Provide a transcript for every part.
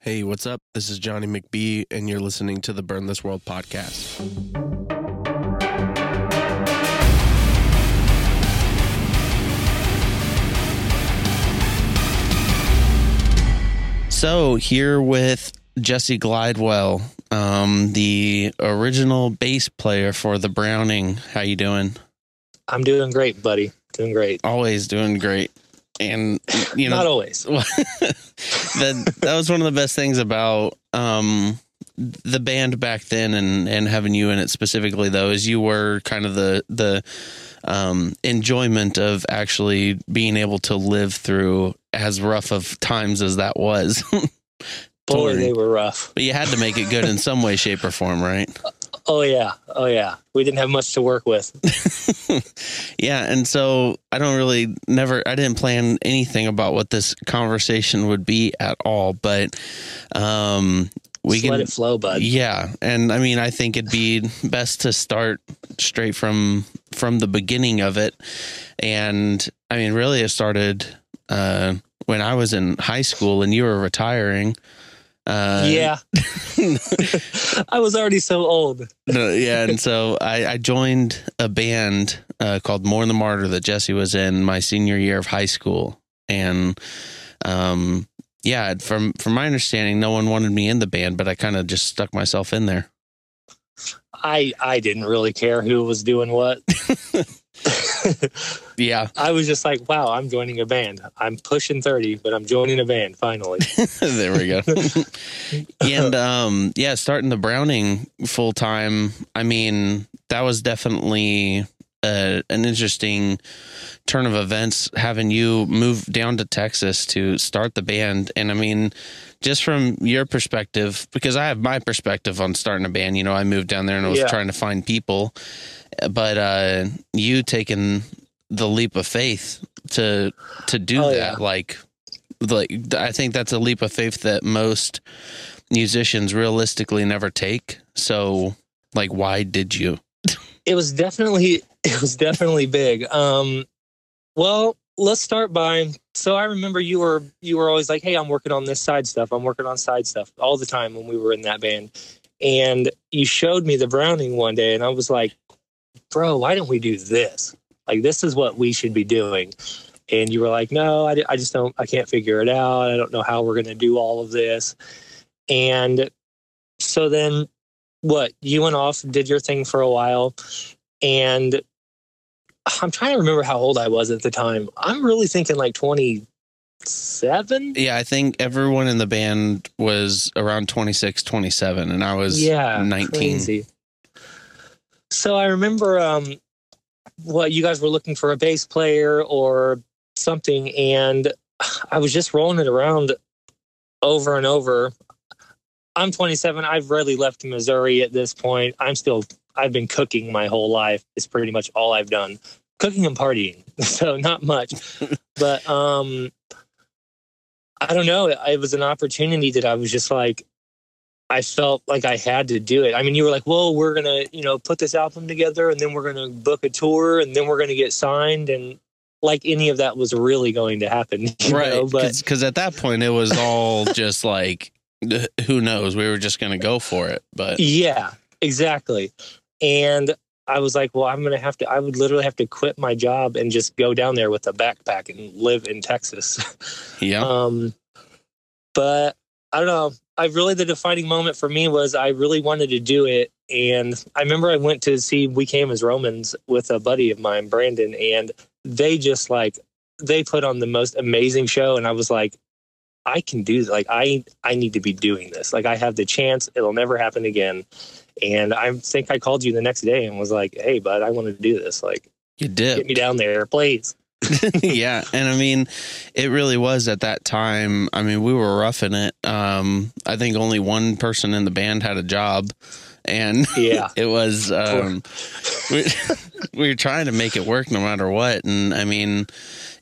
Hey, what's up? This is Jonny McBee, and you're listening to the Burn This World podcast. So, here with Jesse Glidewell, um, the original bass player for the Browning. How you doing? I'm doing great, buddy. Doing great. Always doing great. And you know, Not always. that that was one of the best things about um the band back then and and having you in it specifically though is you were kind of the the um enjoyment of actually being able to live through as rough of times as that was Boy, they were rough. but you had to make it good in some way shape or form right Oh yeah. Oh yeah. We didn't have much to work with. yeah and so i don't really never i didn't plan anything about what this conversation would be at all but um we Just can let it flow, bud. Yeah, and I mean, I think it'd be best to start straight from from the beginning of it. And I mean, really, it started uh, when I was in high school and you were retiring. Uh, yeah. I was already so old. no, yeah, and so I, I joined a band uh, called More Than the Martyr that Jesse was in my senior year of high school, and um, yeah, from from my understanding, no one wanted me in the band, but I kind of just stuck myself in there. I I didn't really care who was doing what. Yeah, I was just like, wow, I'm joining a band. I'm pushing 30, but I'm joining a band finally. there we go. and um, yeah, starting the Browning full time. I mean, that was definitely uh, an interesting turn of events. Having you move down to Texas to start the band, and I mean, just from your perspective, because I have my perspective on starting a band. You know, I moved down there and I was Yeah. trying to find people, but uh, you taking the leap of faith to to do Oh, that, yeah. like like I think that's a leap of faith that most musicians realistically never take. So, like, why did you? it was definitely it was definitely big um well let's start by so i remember you were you were always like hey i'm working on this side stuff i'm working on side stuff all the time when we were in that band and you showed me the browning one day and i was like bro why don't we do this like this is what we should be doing. And you were like no i, I just don't i can't figure it out. I don't know how we're going to do all of this. And so then what you went off did your thing for a while. And i'm trying to remember how old i was at the time. I'm really thinking like 27 Yeah, I think everyone in the band was around 26, 27, and I was yeah 19. crazy. so i remember um what you guys were looking for a bass player or something and i was just rolling it around over and over. I'm 27 i've rarely left missouri at this point. I'm still i've been cooking my whole life. It's pretty much all i've done. Cooking and partying so not much. But um i don't know. It was an opportunity that i was just like i felt like i had to do it i mean you were like well we're gonna you know put this album together and then we're gonna book a tour and then we're gonna get signed and like any of that was really going to happen you right. know? but Because at that point, it was all just like, who knows? We were just going to go for it. But Yeah, exactly. And I was like, well, I'm going to have to, I would literally have to quit my job and just go down there with a backpack and live in Texas. yeah. um, but I don't know. I really, the defining moment for me was I really wanted to do it. And I remember I went to see We Came as Romans with a buddy of mine, Brandon, and they just like, they put on the most amazing show. And I was like, I can do this. Like I, I need to be doing this. Like I have the chance. It'll never happen again. And I think I called you the next day and was like, "Hey, bud, I want to do this. Like, you did. get me down there, please." yeah. And I mean, it really was at that time. I mean, we were roughing it. Um, I think only one person in the band had a job. And Yeah. it was, um, we, we were trying to make it work no matter what. And I mean,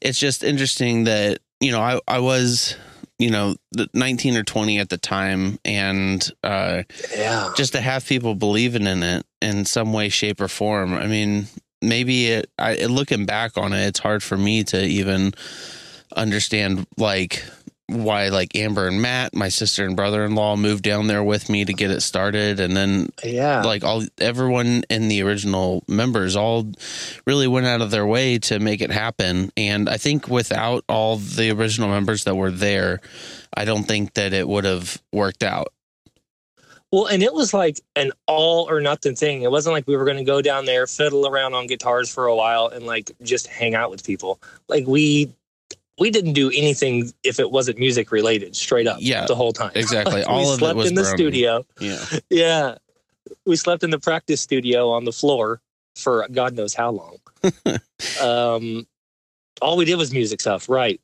it's just interesting that, you know, I, I was, you know, the 19 or 20 at the time. And, uh, Yeah. just to have people believing in it in some way, shape, or form. I mean, maybe it, I, looking back on it, it's hard for me to even understand like why like Amber and Matt, my sister and brother in law, moved down there with me to get it started, and then Yeah. like all everyone in the original members all really went out of their way to make it happen. And I think without all the original members that were there, I don't think that it would have worked out. Well, and it was like an all or nothing thing. It wasn't like we were going to go down there, fiddle around on guitars for a while, and like just hang out with people. Like we we didn't do anything if it wasn't music related, straight up, Yeah, the whole time. exactly. Like, All we of it slept was in the studio. Yeah. Yeah, we slept in the practice studio on the floor for God knows how long. um, all we did was music stuff, right?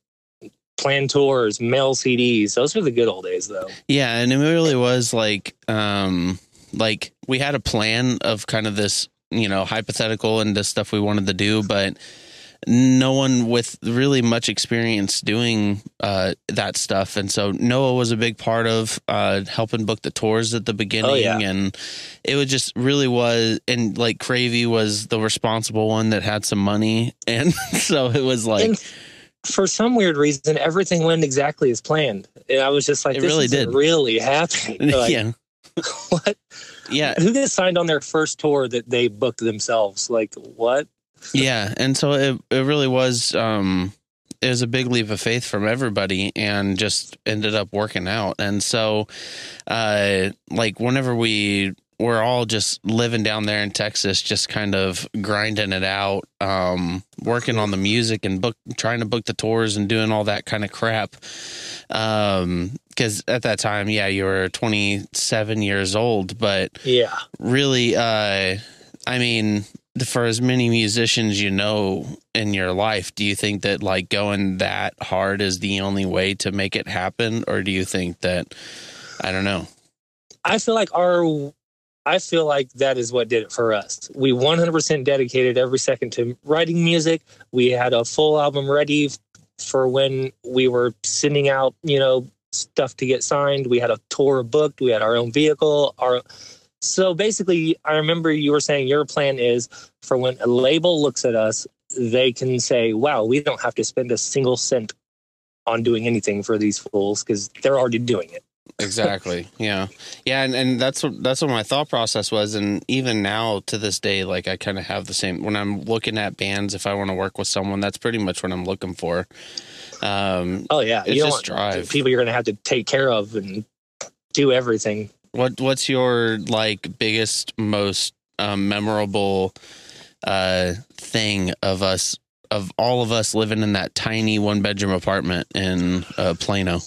Plan tours, mail CDs. Those were the good old days, though. Yeah, and it really was like um like we had a plan of kind of this, you know, hypothetical and the stuff we wanted to do, but no one with really much experience doing uh that stuff and so Noah was a big part of uh helping book the tours at the beginning Oh, yeah. and it was just really was and like Cravey was the responsible one that had some money and so it was like and for some weird reason, everything went exactly as planned. And I was just like, It this really did. really happening. Like, yeah What? yeah Who gets signed on their first tour that they booked themselves? Like, what? yeah and so it it really was um it was a big leap of faith from everybody and just ended up working out and so uh like whenever we we're all just living down there in Texas just kind of grinding it out um working on the music and book trying to book the tours and doing all that kind of crap. Um because at that time yeah you were 27 years old but Yeah. really uh i mean for as many musicians you know in your life do you think that like going that hard is the only way to make it happen? Or do you think that i don't know. I feel like our I feel like that is what did it for us. We 100% dedicated every second to writing music. We had a full album ready for when we were sending out, you know, stuff to get signed. We had a tour booked. We had our own vehicle. Our so basically, I remember you were saying your plan is for when a label looks at us, they can say, "Wow, we don't have to spend a single cent on doing anything for these fools because they're already doing it." Exactly yeah yeah and, and that's what that's what my thought process was and even now to this day like i kind of have the same when i'm looking at bands if i want to work with someone that's pretty much what i'm looking for um Oh yeah, It's you just drive. people you're going to have to take care of and do everything. What what's your like biggest most um, memorable uh thing of us of all of us living in that tiny one bedroom apartment in uh, Plano?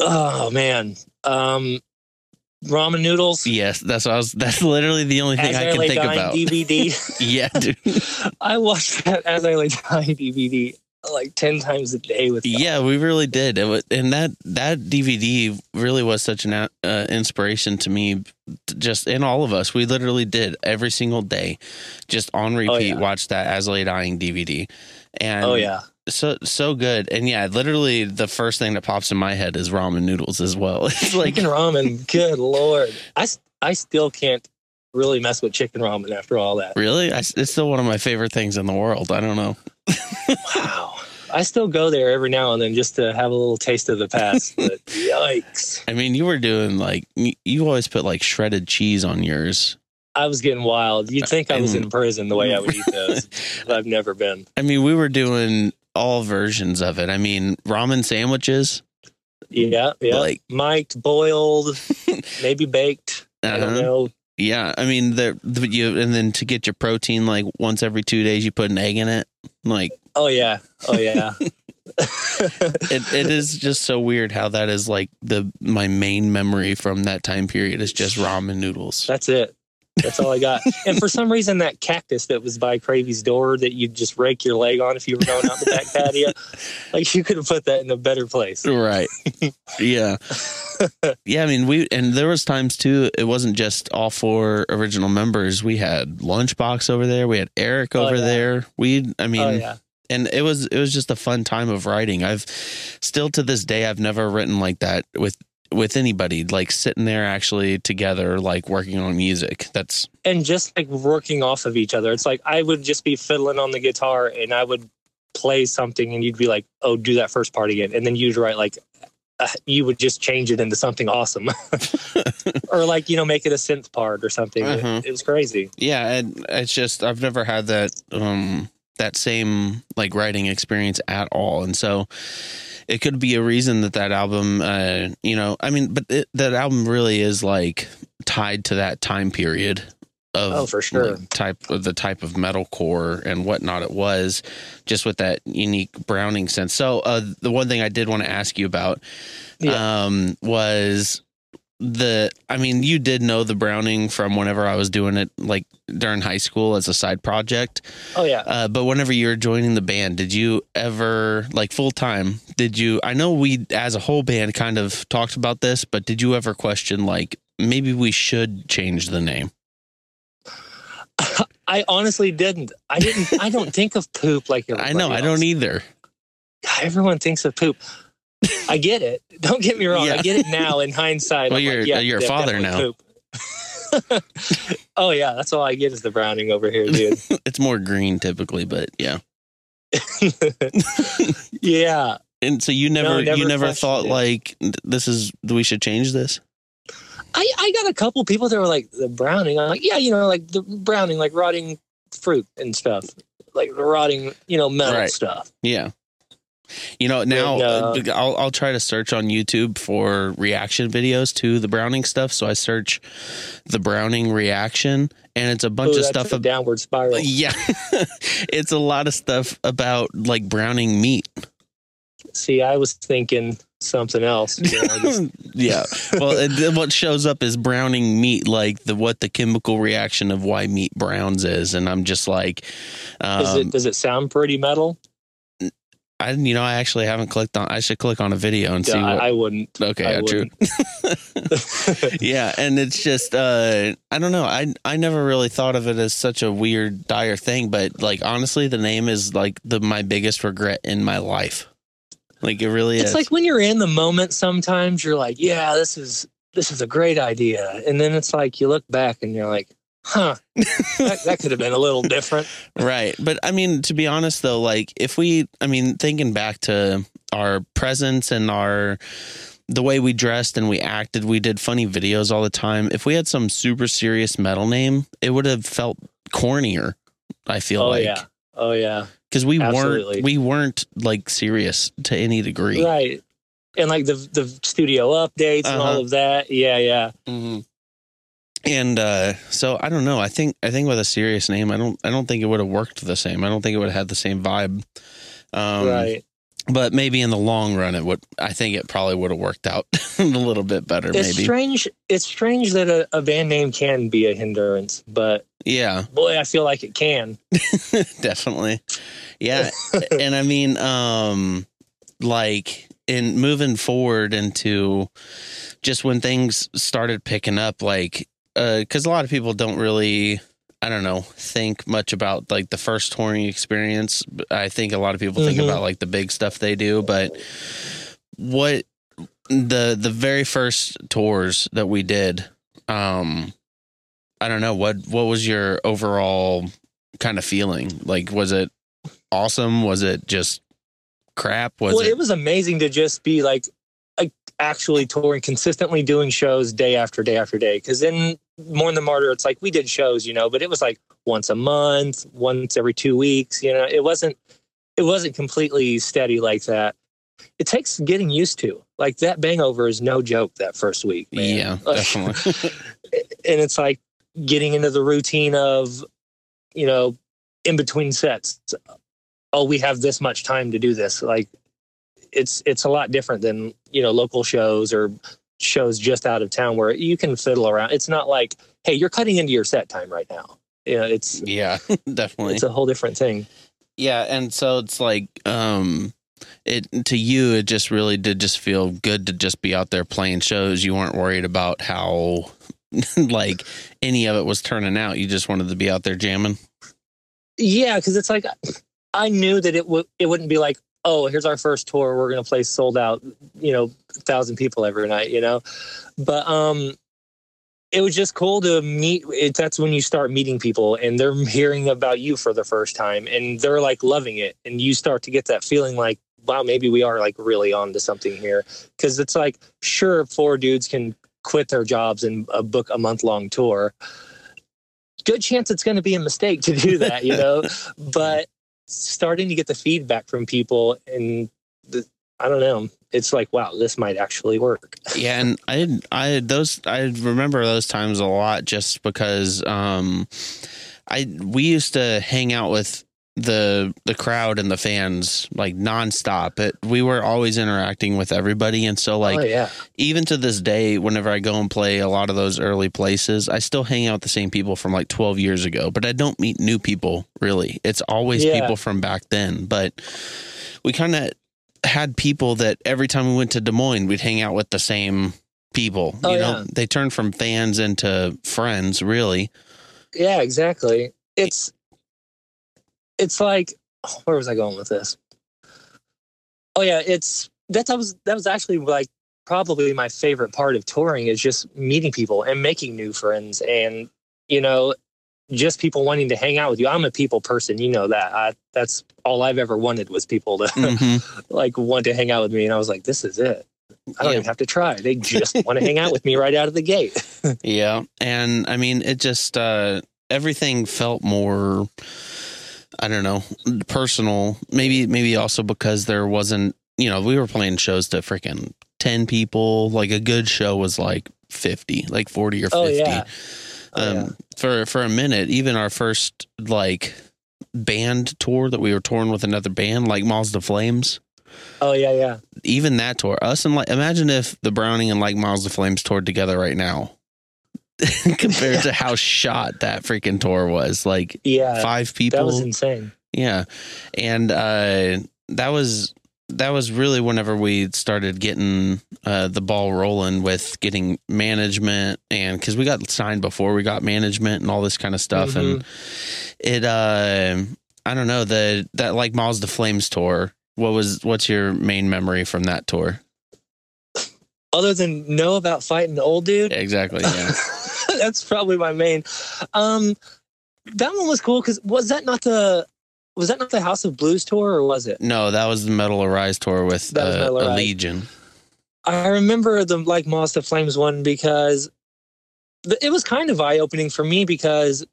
Oh man, um, ramen noodles. Yes, that's what I was. That's literally the only thing As I I, can think dying about. DVD. yeah, dude. I watched that as I lay dying DVD like ten times a day with. Yeah, we really did. It was, and that that DVD really was such an uh, inspiration to me. Just in all of us, we literally did every single day, just on repeat. yeah. Watch that as lay dying DVD, and Oh yeah, so so good. And yeah, literally the first thing that pops in my head is ramen noodles as well. It's like chicken ramen. Good lord, i i still can't really mess with chicken ramen after all that. really, I, it's still one of my favorite things in the world. I don't know. Wow. I still go there every now and then just to have a little taste of the past. But yikes. I mean, you were doing like you, always put like shredded cheese on yours. I was getting wild. You'd think I was in prison the way I would eat those. but I've never been. I mean, we were doing all versions of it. I mean, ramen sandwiches. Yeah, yeah. Like- Mic'd, boiled, maybe baked. I don't Uh-huh. know. Yeah, I mean, the, the you and then to get your protein, like once every two days, you put an egg in it. Like Oh yeah. Oh yeah. it, it is just so weird how that is like the my main memory from that time period is just ramen noodles. That's it. That's all I got. and for some reason, that cactus that was by Cravey's door that you'd just rake your leg on if you were going out the back patio, like you could have put that in a better place. Right. yeah. Yeah, I mean we and there was times too it wasn't just all four original members. We had Lunchbox over there, we had Eric Oh, over yeah. there. We I mean oh yeah. and it was it was just a fun time of writing. I've still to this day I've never written like that with with anybody like sitting there actually together like working on music. That's And just like working off of each other. It's like I would just be fiddling on the guitar and I would play something and you'd be like, "Oh, do that first part again," and then you'd write like, uh, you would just change it into something awesome, or like you know make it a synth part or something. Uh-huh. It, it was crazy. Yeah, and it's just I've never had that um that same like writing experience at all, and so it could be a reason that that album, uh, you know, I mean, but it, that album really is like tied to that time period of Oh, for sure. like, type of the type of metalcore and whatnot it was, just with that unique Browning sense. So uh, the one thing I did want to ask you about um, was the I mean, you did know the Browning from whenever I was doing it like during high school as a side project. Oh yeah. Uh, but whenever you were joining the band, did you ever like full time? Did you? I know we as a whole band kind of talked about this, but did you ever question like maybe we should change the name? I honestly didn't. I didn't. I don't think of poop like I know I don't either. Everyone thinks of poop. I get it. Don't get me wrong. Yeah. I get it now in hindsight. Well, I'm you're- yeah, you're a father poop. oh yeah, that's all I get is the browning over here, dude. It's more green typically, but yeah. yeah, And so you never, never you never thought it. like this is we should change this. I I got a couple people that were like the browning. I'm like, yeah, you know, like the browning, like rotting fruit and stuff, like the rotting, you know, metal Right. stuff. Yeah. You know, now And, uh, uh, I'll I'll try to search on YouTube for reaction videos to the Browning stuff. So I search the Browning reaction, and it's a bunch Ooh, of stuff. a Ab- downward spiral. yeah, it's a lot of stuff about like browning meat. See, I was thinking something else. You know, yeah. Well, what shows up is browning meat, like the what the chemical reaction of why meat browns is, and I'm just like, Does um, it does it sound pretty metal? I you know I actually haven't clicked on. I should click on a video and see what. I, I wouldn't. okay, I yeah, true. yeah, and it's just uh I don't know. I I never really thought of it as such a weird dire thing, but like honestly the name is like the my biggest regret in my life. Like it really it's is. like when you're in the moment. Sometimes you're like, yeah, this is this is a great idea, and then it's like you look back and you're like, huh, that, that could have been a little different. right. But I mean to be honest though, like if we I mean thinking back to our presence and our the way we dressed and we acted, we did funny videos all the time. If we had some super serious metal name, it would have felt cornier. I feel Oh like yeah, oh yeah, because we Absolutely. weren't we weren't like serious to any degree. right. And like the the studio updates and all Uh-huh. of that. Yeah, yeah. hmm And uh, so I don't know. I think I think with a serious name, I don't I don't think it would have worked the same. I don't think it would have had the same vibe. Um, right. But maybe in the long run, it would. I think it probably would have worked out a little bit better. It's maybe. strange. It's strange that a, a band name can be a hindrance, but Yeah, boy, I feel like it can. definitely. Yeah, and I mean, um, like in moving forward into just when things started picking up, like, uh, because a lot of people don't really, I don't know, think much about like the first touring experience. I think a lot of people think Mhm. about like the big stuff they do, but what the the very first tours that we did, um, I don't know what what was your overall kind of feeling? Like, was it awesome? Was it just crap? Was well, it? it was amazing to just be like, like actually touring, consistently doing shows day after day after day. Because in Mourn the Martyr, it's like we did shows, you know, but it was like once a month, once every two weeks. You know, it wasn't it wasn't completely steady like that. It takes getting used to. Like that bangover is no joke that first week. man. yeah, Like, definitely. and it's like getting into the routine of you know in between sets oh we have this much time to do this like it's it's a lot different than you know local shows or shows just out of town where you can fiddle around it's not like hey you're cutting into your set time right now Yeah, it's yeah, definitely. it's a whole different thing Yeah, and so it's like um it to you it just really did just feel good to just be out there playing shows. You weren't worried about how like any of it was turning out. You just wanted to be out there jamming. yeah because it's like i knew that it would it wouldn't be like oh here's our first tour we're going to play sold out you know thousand people every night you know but um it was just cool to meet. It, that's when you start meeting people and they're hearing about you for the first time and they're like loving it. And you start to get that feeling like, wow, maybe we are like really on to something here. Cause it's like, sure, four dudes can quit their jobs and uh, book a month long tour. Good chance it's going to be a mistake to do that, you know, but starting to get the feedback from people and the, I don't know. It's like, wow, this might actually work. Yeah, and I I those I remember those times a lot just because um I we used to hang out with the the crowd and the fans like nonstop. It we were always interacting with everybody and so like oh, yeah. even to this day whenever I go and play a lot of those early places, I still hang out with the same people from like 12 years ago, but I don't meet new people really. It's always Yeah. people from back then, but we kind of had people that every time we went to Des Moines, we'd hang out with the same people. Oh, you know, yeah. they turned from fans into friends, really. Yeah, exactly. It's it's like where was I going with this? Oh yeah, it's that that was that was actually like probably my favorite part of touring is just meeting people and making new friends and you know just people wanting to hang out with you. I'm a people person, you know that. I, that's all I've ever wanted was people to Mhm. like want to hang out with me and I was like this is it. I don't Yeah. even have to try. They just want to hang out with me right out of the gate. Yeah. And I mean, it just, uh, everything felt more, I don't know, personal. Maybe, maybe also because there wasn't, you know, we were playing shows to freaking 10 people. Like a good show was like 50, like 40 or 50. Oh yeah. Oh, um, yeah. for for a minute, even our first like band tour that we were touring with another band, like Miles to Flames. Oh yeah, yeah. Even that tour, us and like, imagine if the Browning and like Miles to Flames toured together right now, compared to how shot that freaking tour was. Like Yeah. five people, That was insane. yeah, and uh, that was that was really whenever we started getting uh, the ball rolling with getting management and because we got signed before we got management and all this kind of stuff. And it uh i don't know the that like miles the flames tour what was what's your main memory from that tour? Other than know about fighting the old dude, exactly yeah that's probably my main. Um, that one was cool because was that not the was that not the House of Blues tour or was it? no that was the metal arise tour with uh, a legion I remember the like Moss Flames one because it was kind of eye opening for me because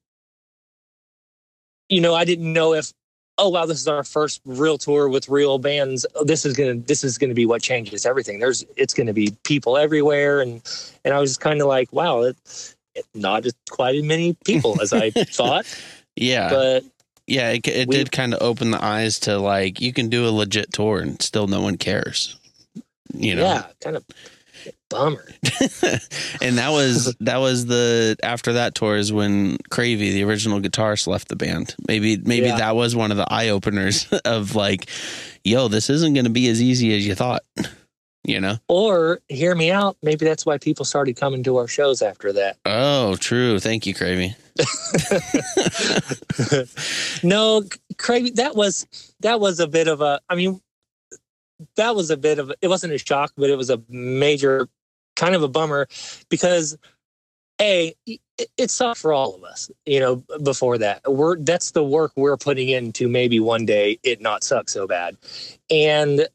you know I didn't know if oh wow this is our first real tour with real bands Oh, this is gonna this is gonna be what changes everything there's it's gonna be people everywhere and and I was just kind of like wow it not as quite as many people as I thought yeah but yeah it, it we- did kind of open the eyes to like you can do a legit tour and still no one cares you know yeah kind of bummer and that was that was the after that tour is when Cravey, the original guitarist, left the band. Maybe maybe Yeah. that was one of the eye openers of like, yo, this isn't going to be as easy as you thought. You know? or hear me out maybe that's why people started coming to our shows after that Oh, true. Thank you, Cravey. no, Craig, that was that was a bit of a. I mean, that was a bit of. It wasn't a shock, but it was a major, kind of a bummer, because a it, it sucked for all of us. You know, before that, we're that's the work we're putting in to maybe one day it not suck so bad, and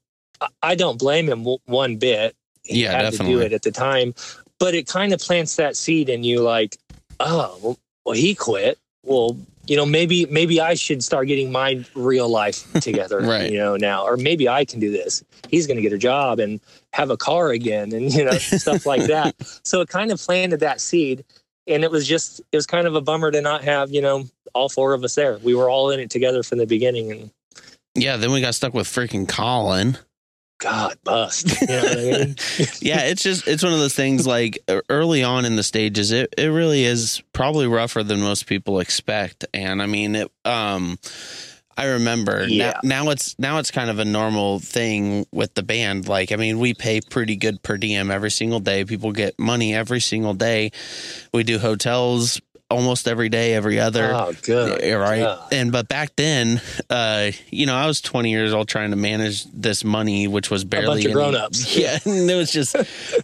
I- don't blame him w- one bit. He Yeah, had to do it at the time, but it kind of plants that seed in you, like, oh, well, well he quit. Well, you know, maybe maybe I should start getting my real life together, Right. you know, now, or maybe I can do this. He's going to get a job and have a car again, and you know, stuff like that. So it kind of planted that seed, and it was just it was kind of a bummer to not have you know all four of us there. We were all in it together from the beginning, and Yeah, then we got stuck with freaking Colin. God, bust. You know I mean? yeah, it's just it's one of those things like early on in the stages it it really is probably rougher than most people expect and I mean it um I remember Yeah. now, now it's now it's kind of a normal thing with the band like I mean we pay pretty good per diem every single day people get money every single day we do hotels almost every day every other Oh, good. right. God. And but back then, uh, you know, I was 20 years old trying to manage this money, which was barely bunch of grown-ups. Yeah, and it was just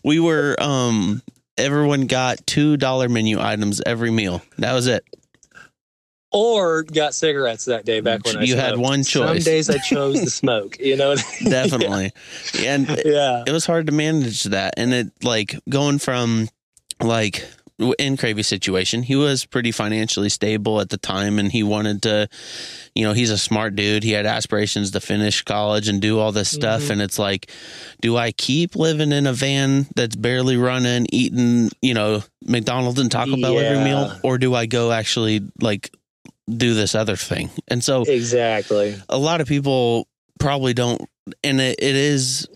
we were um everyone got two dollar menu items every meal. That was it. Or got cigarettes that day back when I You had smoked. one Some choice. days I chose to smoke. You know. Definitely. And yeah. it was hard to manage that and it like going from like in Cravey's situation, he was pretty financially stable at the time and he wanted to, you know, he's a smart dude. He had aspirations to finish college and do all this stuff. Mhm. And it's like, do I keep living in a van that's barely running, eating, you know, McDonald's and Taco Bell every meal? Or do I go actually like do this other thing? And so Exactly. a lot of people probably don't and it, it is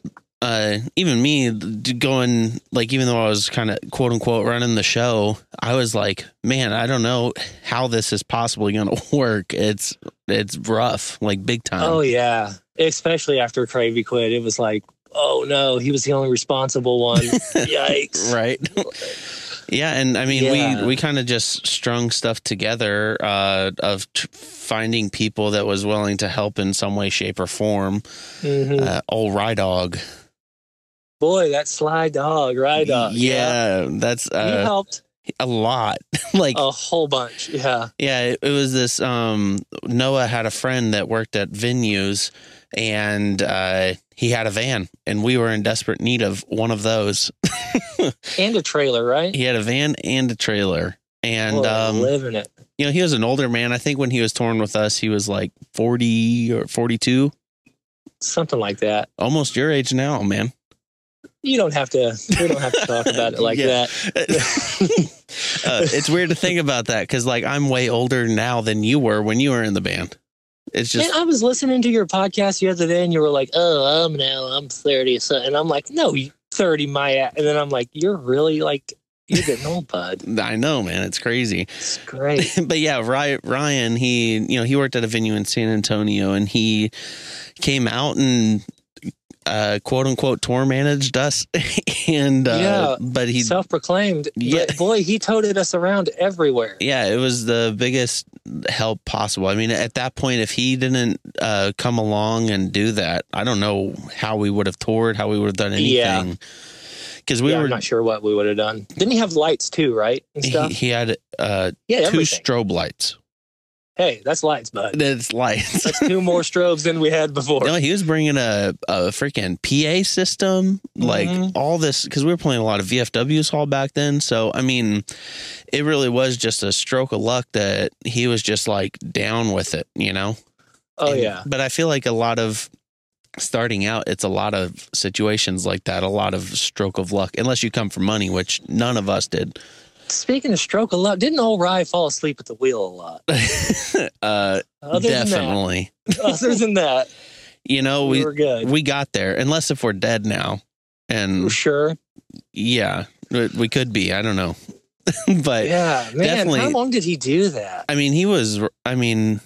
uh even me going like even though i was kind of quote unquote running the show i was like man i don't know how this is possibly gonna work it's it's rough like big time Oh yeah. Especially after Cravey quit, it was like, oh no, he was the only responsible one. Yikes. right yeah and i mean Yeah. we we kind of just strung stuff together uh of t- finding people that was willing to help in some way shape or form Mhm. uh, old rye dog Boy, that sly dog, right dog. yeah, that's He uh, helped a lot. like, a whole bunch. Yeah. yeah, it, it was this. Um, Noah had a friend that worked at venues, and uh, he had a van, and we were in desperate need of one of those. And a trailer, right? he had a van and a trailer, and Boy, um, living it. you know, he was an older man. I think when he was touring with us, he was like forty or forty-two, Something like that. almost your age now, man. You don't have to we don't have to talk about it like that. uh, it's weird to think about that because, like, I'm way older now than you were when you were in the band. It's just Man, I was listening to your podcast the other day and you were like, Oh, I'm now I'm thirty so and I'm like, No, you thirty my a-" and then I'm like, You're really like you're getting old, bud. I know, man. It's crazy. It's great. but yeah, Ryan, he, you know, he worked at a venue in San Antonio and he came out and, uh, quote unquote, tour managed us. and, uh, Yeah. but he, Self proclaimed. Yeah. Boy, he toted us around everywhere. yeah, it was the biggest help possible. I mean, at that point, if he didn't, uh, come along and do that, I don't know how we would have toured, how we would have done anything. Cause we yeah, were, I'm not sure what we would have done. Didn't he have lights too, right? And he, stuff? he had, uh, yeah, two everything. strobe lights. Hey, that's lights, bud. That's lights. That's two more strobes than we had before. No, he was bringing a, a freaking PA system, like Mhm. all this, because we were playing a lot of VFWs hall back then. So, I mean, it really was just a stroke of luck that he was just like down with it, you know? Oh And- yeah. But I feel like a lot of starting out, it's a lot of situations like that, a lot of stroke of luck, unless you come for money, which none of us did. Speaking of stroke of luck, didn't old Rye fall asleep at the wheel a lot? uh, Other definitely. than that, other than that, You know, we we, were good. we got there, unless if we're dead now. And sure. Yeah, we we could be. I don't know, but Yeah, man. definitely- How long did he do that? I mean, he was. I mean,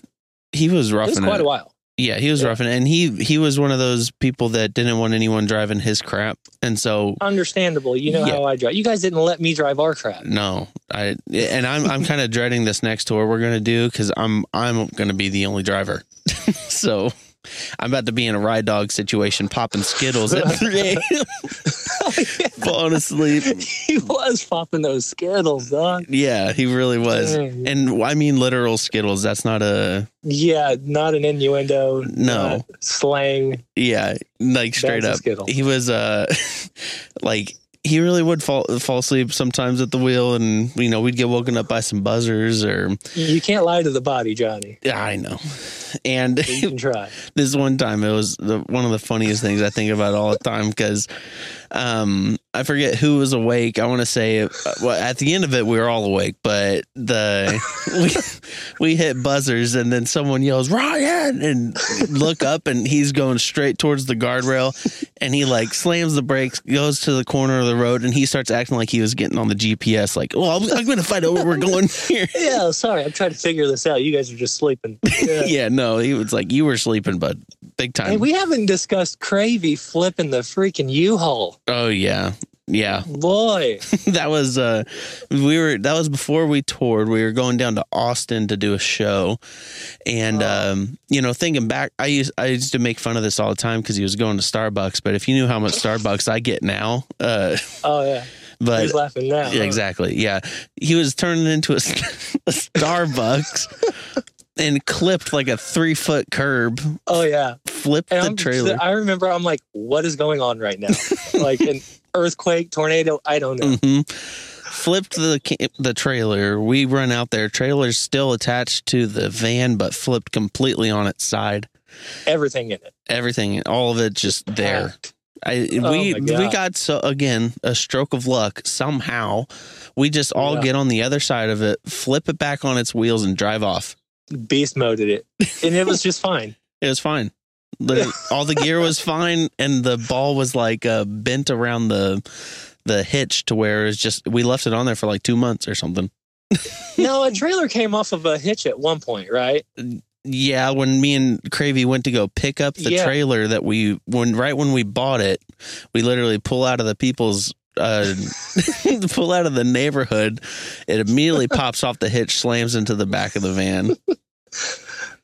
he was rough. It was quite it. a while. Yeah, he was Yeah. and he he was one of those people that didn't want anyone driving his crap, and so Understandable. You know Yeah. how I drive. You guys didn't let me drive our crap. no, I and I'm I'm kind of dreading this next tour we're gonna do because I'm I'm gonna be the only driver, so. I'm about to be in a ride dog situation, popping Skittles at 3 a.m., falling asleep. he was popping those Skittles, dog. Yeah, he really was. Dang. And I mean literal Skittles. That's not a Yeah, not an innuendo. No. slang. Yeah, like straight up. Skittles. He was uh like he really would fall fall asleep sometimes at the wheel and you know, we'd get woken up by some buzzers or You can't lie to the body, Jonny. yeah, I know. And You can try. this one time it was the, one of the funniest things I think about all the time because um I forget who was awake. I want to say uh, well at the end of it we were all awake, but the we, we hit buzzers and then someone yells Ryan and look up and he's going straight towards the guardrail and he like slams the brakes, goes to the corner of the road and he starts acting like he was getting on the GPS like, oh, I'm, I'm going to find out where we're going here." Yeah, sorry. I'm trying to figure this out. You guys are just sleeping. Yeah. yeah, no, he was like, "You were sleeping, but Big time. Hey, we haven't discussed Cravey flipping the freaking U-Haul. Oh yeah. Yeah. Boy, that was uh we were that was before we toured we were going down to austin to do a show and Oh. um you know thinking back i used i used to make fun of this all the time because he was going to starbucks but if you knew how much starbucks i get now uh oh yeah, but Who's laughing now? yeah, huh? exactly. Yeah, he was turning into a, a Starbucks and clipped like a three foot curb, Oh yeah. flipped And the I'm- trailer. I remember I'm like, what is going on right now? like an earthquake, tornado, I don't know. hmm Flipped the the trailer. We run out there. Trailer's still attached to the van, but flipped completely on its side. Everything in it. Everything, all of it, just there. Packed. I Oh we we got so again a stroke of luck somehow. We just all Yeah. get on the other side of it, flip it back on its wheels, and drive off. Beast moded it. And it was just fine. It was fine. The, all the gear was fine, and the ball was like uh, bent around the the hitch to where it's just we left it on there for like two months or something. No, a trailer came off of a hitch at one point, right? Yeah, when me and Cravey went to go pick up the Yeah. trailer that we when right when we bought it, we literally pull out of the people's uh pull out of the neighborhood. It immediately pops off the hitch, slams into the back of the van.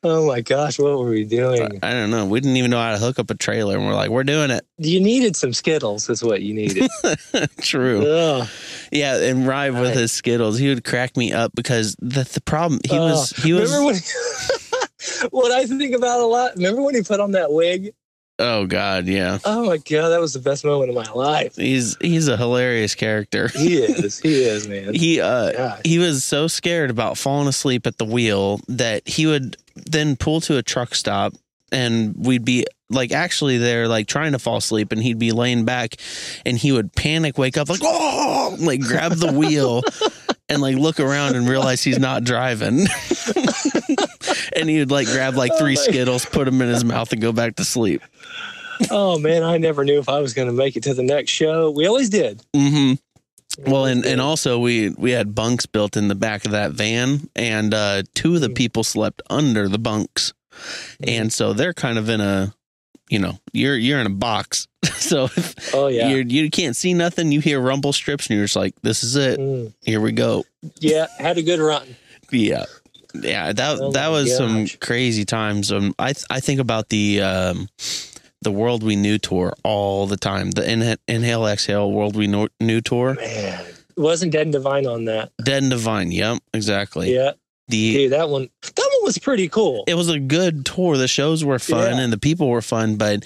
Oh my gosh, what were we doing? I don't know. We didn't even know how to hook up a trailer, and we're like, we're doing it. You needed some Skittles, is what you needed. True. Ugh. Yeah, and Rive with Right. his Skittles, he would crack me up because the the problem he was Oh, he was Remember when he, what I think about a lot? Remember when he put on that wig? Oh god, yeah. Oh my god, that was the best moment of my life. He's he's a hilarious character. He is. He is, man. He uh God. he was so scared about falling asleep at the wheel that he would then pull to a truck stop and we'd be like actually there like trying to fall asleep and he'd be laying back and he would panic wake up like oh like grab the wheel and like look around and realize he's not driving and he would like grab like three Oh skittles put them in his mouth and go back to sleep Oh man, I never knew if I was going to make it to the next show. We always did. hmm We Well, always and, did. and also we we had bunks built in the back of that van, and uh, two of the Mm. people slept under the bunks, and so they're kind of in a, you know, you're you're in a box, so if oh yeah, you you can't see nothing, you hear rumble strips, and you're just like, this is it, Mm. here we go, yeah. Had a good run. yeah, yeah. That Oh that was some crazy times. Um, I th- I think about the um, the World We Knew tour all the time, the Inha- Inhale Exhale World We Know- Knew tour, Man, wasn't Dead and Divine on that? Dead and Divine. Yep, exactly. Yeah, The dude, that one. That one was pretty cool. it was a good tour. The shows were fun Yeah. and the people were fun, but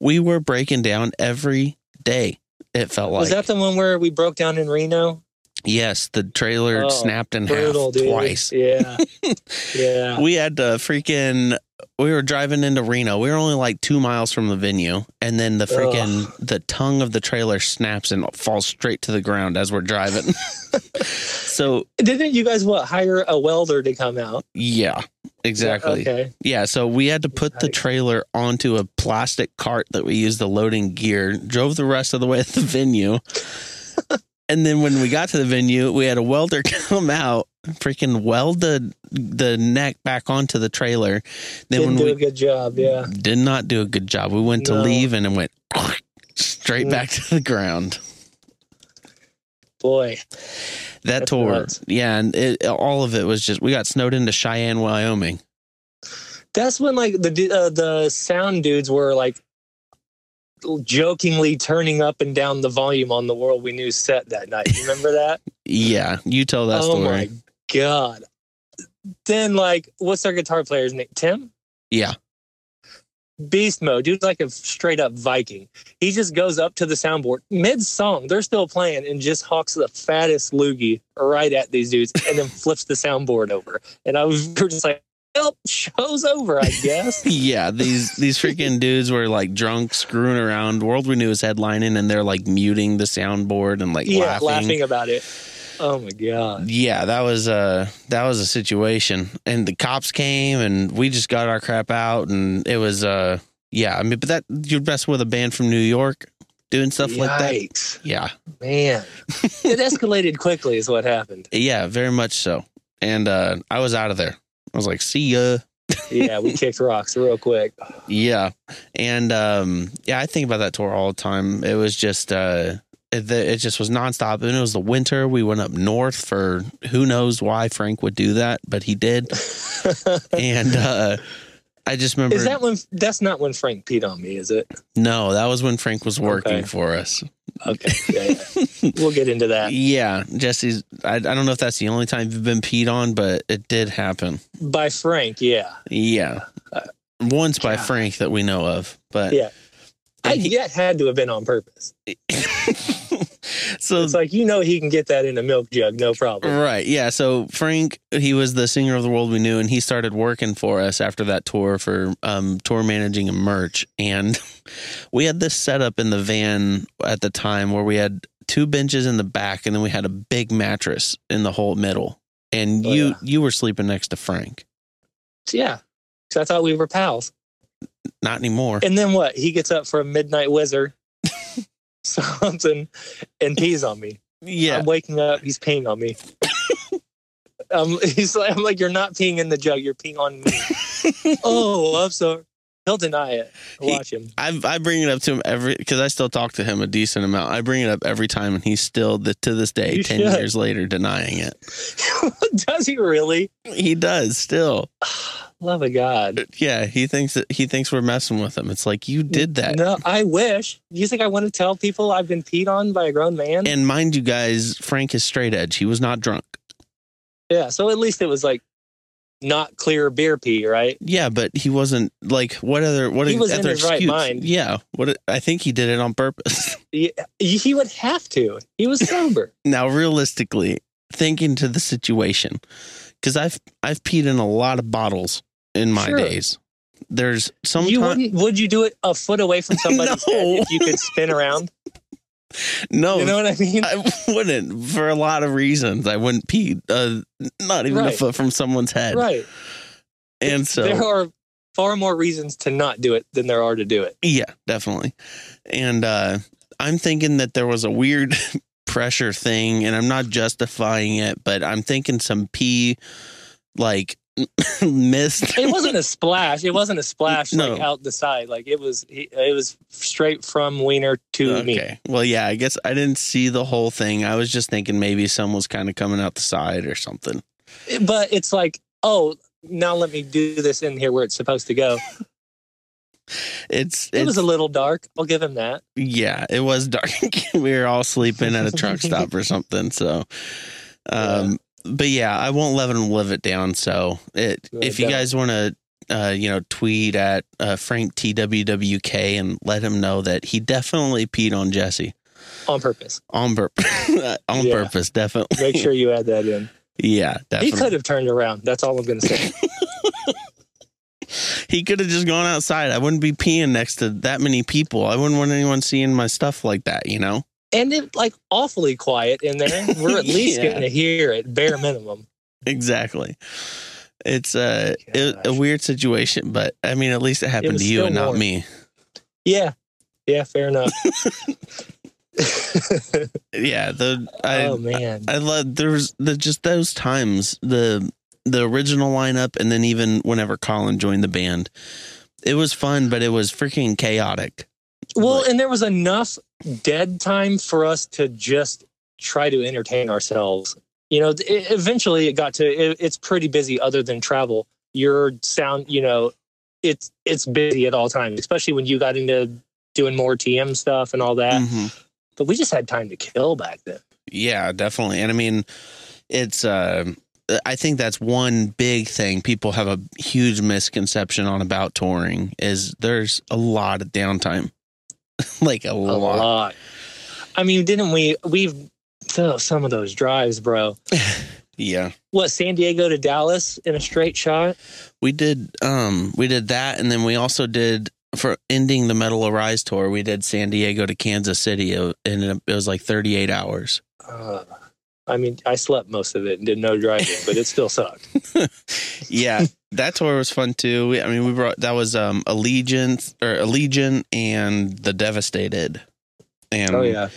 we were breaking down every day. It felt like was that the one where we broke down in Reno? Yes, the trailer Oh, snapped in Brutal, half dude. twice. Yeah, yeah. We had to freaking. We were driving into Reno. We were only like two miles from the venue, and then the freaking the tongue of the trailer snaps and falls straight to the ground as we're driving. so Didn't you guys what hire a welder to come out? yeah, exactly. Okay. Yeah, so we had to put the trailer onto a plastic cart that we used the loading gear, drove the rest of the way at the venue. And then when we got to the venue, we had a welder come out, freaking weld the the neck back onto the trailer. Then Didn't when do we a good job. Yeah. did not do a good job, we went to leave and it went straight Mm. back to the ground. Boy. That tour, nuts. yeah, and it, all of it was just we got snowed into Cheyenne, Wyoming. That's when like the uh, the sound dudes were like jokingly turning up and down the volume on the world we knew set that night. You remember that? Yeah, you tell that oh story. Oh my god. Then like what's our guitar player's name? Tim? Yeah, Beast mode. Dude's like a straight up Viking. He just goes up to the soundboard mid song. They're still playing and just hawks the fattest loogie right at these dudes and then flips the soundboard over. And I was just like, well, show's over, I guess. Yeah, these these freaking dudes were like drunk, screwing around. World We Knew is headlining, and they're like muting the soundboard and like yeah, laughing. laughing about it. Oh my god. Yeah, that was uh that was a situation, and the cops came, and we just got our crap out, and it was uh yeah. I mean, but that you're best with a band from New York doing stuff like that. Yeah, Man. it escalated quickly is what happened. yeah, very much so. And uh I was out of there. I was like, see ya. Yeah, we kicked rocks real quick. Yeah. And um yeah, I think about that tour all the time. It was just uh it, it just was nonstop and it was the winter. We went up north for who knows why Frank would do that, but he did. and uh I just remember. Is that when? That's not when Frank peed on me, is it? no, that was when Frank was working Okay. for us. Okay, yeah, yeah. we'll get into that. Yeah, Jesse's. I, I don't know if that's the only time you've been peed on, but it did happen. By Frank, yeah, Yeah, uh, once by God. Frank that we know of, but yeah. I he- that had to have been on purpose. so It's like you know he can get that in a milk jug, no problem. Right. Yeah. So Frank, he was the singer of the world we knew, and he started working for us after that tour for um, tour managing and merch. And we had this setup in the van at the time where we had two benches in the back, and then we had a big mattress in the whole middle. And Oh, you yeah. you were sleeping next to Frank. Yeah, because I thought we were pals. Not anymore. And then what? He gets up for a midnight whizzer, something, and pees on me. Yeah. I'm waking up. He's peeing on me. um, he's like, I'm like, you're not peeing in the jug. You're peeing on me. oh, I'm sorry. He'll deny it. Watch him. I I bring it up to him every because I still talk to him a decent amount. I bring it up every time, and he's still the, to this day, You ten should. years later, denying it. Does he really? He does still. Love of God. Uh, yeah, he thinks that he thinks we're messing with him. It's like you did that. No, I wish. You think I want to tell people I've been peed on by a grown man? And mind you guys, Frank is straight edge. He was not drunk. yeah. So at least it was like not clear beer pee, right? Yeah, but he wasn't like what other what He was in other his right excuse? mind. Yeah, what I think he did it on purpose. He, he would have to. He was sober. now, realistically, thinking to the situation, because I've I've peed in a lot of bottles in my Sure. days. There's some. you wouldn't? Would you do it a foot away from somebody's No. head if you could spin around? no, You know what I mean? I wouldn't for a lot of reasons. I wouldn't pee, uh, not even a foot from someone's head. right. And so there are far more reasons to not do it than there are to do it. Yeah, definitely. And uh, I'm thinking that there was a weird pressure thing, and I'm not justifying it, but I'm thinking some pee like missed. It wasn't a splash. It wasn't a splash No. like out the side. Like it was. It was straight from wiener to me. Well, yeah, I guess I didn't see the whole thing. I was just thinking maybe some was kind of coming out the side or something. But it's like, oh, now let me do this in here where it's supposed to go. It's, It it's was a little dark. I'll give him that. yeah, it was dark. we were all sleeping at a truck stop or something. So, um, but yeah, I won't let him live it down. So, it if you guys want to, uh, you know, tweet at uh, Frank TWWK and let him know that he definitely peed on Jesse on purpose. on purpose. on Yeah. purpose, definitely. Make sure you add that in. yeah, definitely. He could have turned around. That's all I'm going to say. He could have just gone outside. I wouldn't be peeing next to that many people. I wouldn't want anyone seeing my stuff like that. You know. And it like awfully quiet in there. We're at least Yeah. getting to hear it, bare minimum. Exactly. It's uh, it, a weird situation, but I mean, at least it happened was to you and not warm. me. Yeah, yeah, fair enough. Yeah, the I oh man, I love there was the just those times the the original lineup and then even whenever Colin joined the band, it was fun, but it was freaking chaotic. Well, but- and there was enough dead time for us to just try to entertain ourselves. You know, it, eventually it got to it, it's pretty busy. Other than travel, your sound, you know, it's it's busy at all times, especially when you got into doing more TM stuff and all that. Mhm. But we just had time to kill back then. Yeah, definitely. And I mean, it's uh I think that's one big thing people have a huge misconception on about touring is there's a lot of downtime. like a, A lot. lot. I mean, didn't we? We've so some of those drives, bro. Yeah. What San Diego to Dallas in a straight shot? We did um we did that and then we also did for ending the Metal Arise tour, we did San Diego to Kansas City uh, and it was like 38 hours. Uh, I mean, I slept most of it and did no driving, but it still sucked. Yeah, that tour was fun too. We, I mean, we brought that was um Allegiance or Allegiant and the Devastated. And Oh yeah,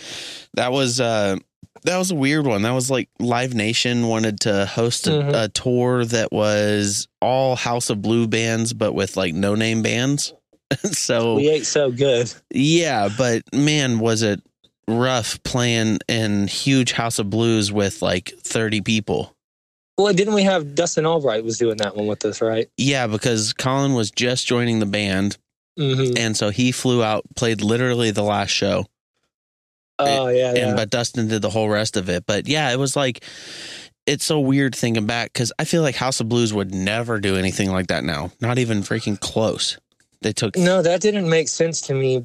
that was uh that was a weird one. That was like Live Nation wanted to host a, Mhm. a tour that was all House of Blue bands, but with like no name bands. so we ate so good. yeah, but man, was it rough playing in huge House of Blues with like thirty people. Well, didn't we have Dustin Albright was doing that one with us, right? Yeah, because Colin was just joining the band, Mm-hmm. and so he flew out, played literally the last show, Oh yeah, and yeah. but Dustin did the whole rest of it. But yeah, it was like it's so weird thinking back because I feel like House of Blues would never do anything like that now, not even freaking close. They took no, that didn't make sense to me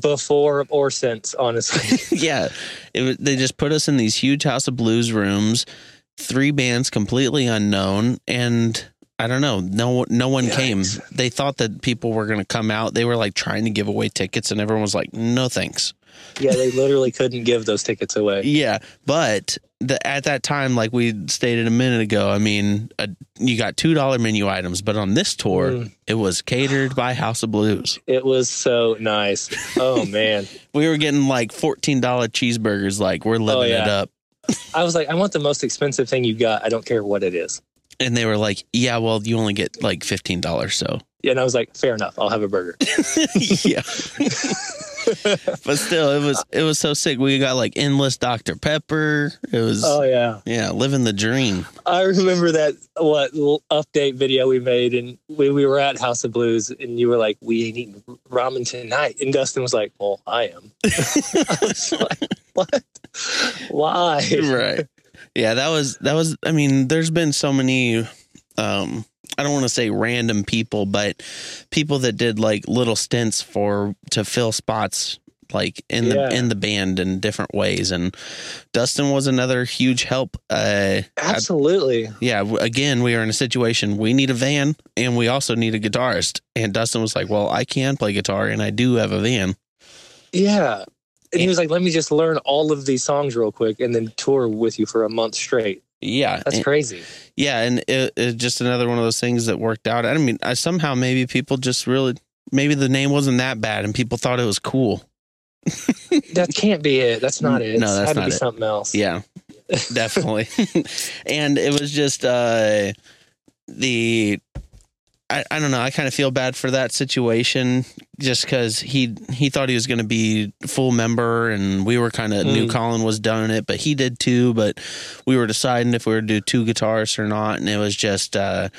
before or since, honestly. yeah, it they just put us in these huge House of Blues rooms, three bands completely unknown, and I don't know, no no one came. They thought that people were going to come out. They were like trying to give away tickets, and everyone was like, "No thanks." Yeah, they literally couldn't give those tickets away. Yeah, but the, at that time, like we stated a minute ago, I mean, uh you got two dollar menu items, but on this tour, Mm. it was catered by House of Blues. It was so nice. Oh man. We were getting like fourteen dollar cheeseburgers. Like we're living it yeah. up. I was like, I want the most expensive thing you got. I don't care what it is. And they were like, "Yeah, well, you only get like fifteen dollars, so Yeah, and I was like, fair enough. I'll have a burger. yeah." but still, it was it was so sick. We got like endless Dr Pepper. It was Oh yeah. yeah, living the dream. I remember that what update video we made, and we, we were at House of Blues, and you were like, "We ain't eating ramen tonight," and Dustin was like, "Well, I am." I was like, "What? Why?" right yeah that was that was i mean there's been so many um i don't want to say random people but people that did like little stints for to fill spots like in Yeah. the in the band in different ways and dustin was another huge help uh Absolutely. yeah again we are in a situation we need a van and we also need a guitarist and dustin was like well i can play guitar and i do have a van Yeah. And he was like, "Let me just learn all of these songs real quick, and then tour with you for a month straight." Yeah That's and- crazy. yeah and it, it just another one of those things that worked out i mean I, somehow maybe people just really maybe the name wasn't that bad and people thought it was cool That can't be it. That's not it. No, that's had to not be it. something else. yeah definitely and it was just uh the I, I don't know i kind of feel bad for that situation just because he he thought he was going to be full member and we were kind of knew Mm. colin was done it but he did too but we were deciding if we were to do two guitarists or not and it was just uh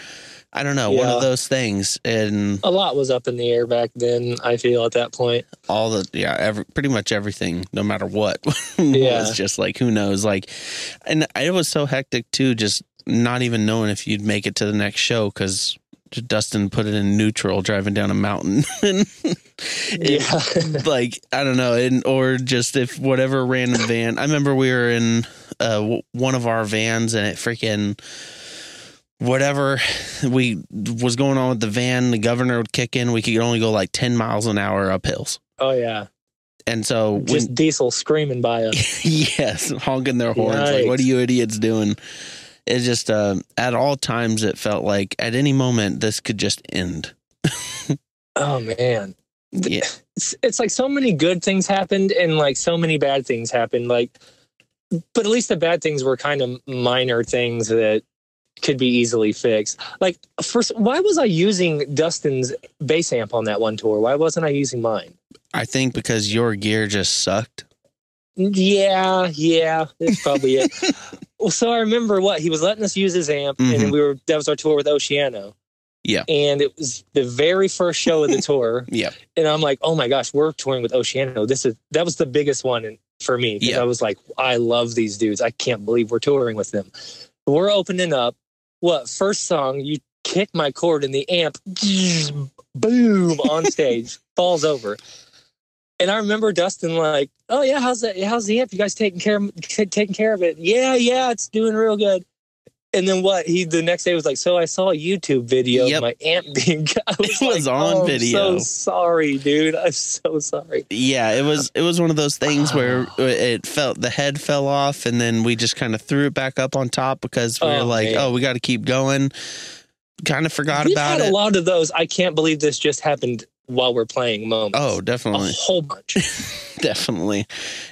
i don't know one of those things and A lot was up in the air back then. I feel at that point. all the yeah every, pretty much everything no matter what Yeah. was just like who knows like and it was so hectic too just not even knowing if you'd make it to the next show because dustin put it in neutral driving down a mountain Yeah. like i don't know and or just if whatever random van i remember we were in uh w- one of our vans and it freaking whatever we was going on with the van the governor would kick in we could only go like 10 miles an hour up hills oh yeah. and so when, Just diesel screaming by us. yes, honking their horns. Like, what are you idiots doing? It's just uh, at all times it felt like at any moment this could just end. Oh man. Yeah. It's, it's like so many good things happened and like so many bad things happened. Like, but at least the bad things were kind of minor things that could be easily fixed. Like, first, why was I using Dustin's bass amp on that one tour? Why wasn't I using mine? I think because your gear just sucked. Yeah, yeah, that's probably it. Well, so I remember what he was letting us use his amp, and Mhm. we were that was our tour with Oceano. Yeah. and it was the very first show of the tour, Yeah. and I'm like, oh my gosh, we're touring with Oceano. This is that was the biggest one in, for me. Yeah. I was like, I love these dudes. I can't believe we're touring with them. We're opening up. What first song? You kick my cord, and the amp, boom, on stage falls over. And I remember Dustin like, "Oh yeah, how's that? How's the amp? You guys taking care of taking care of it? Yeah, yeah, it's doing real good." And then what? He the next day was like, "So I saw a YouTube video Yep. of my amp being." I was, It was like, on "Oh, video." I'm so sorry, dude. I'm so sorry. Yeah, it was it was one of those things where it felt the head fell off and then we just kind of threw it back up on top because we were Oh, like, man. oh, we got to keep going. Kind of forgot We've about had it. a lot of those. I can't believe this just happened while we're playing moments. Oh, definitely. a whole bunch. definitely.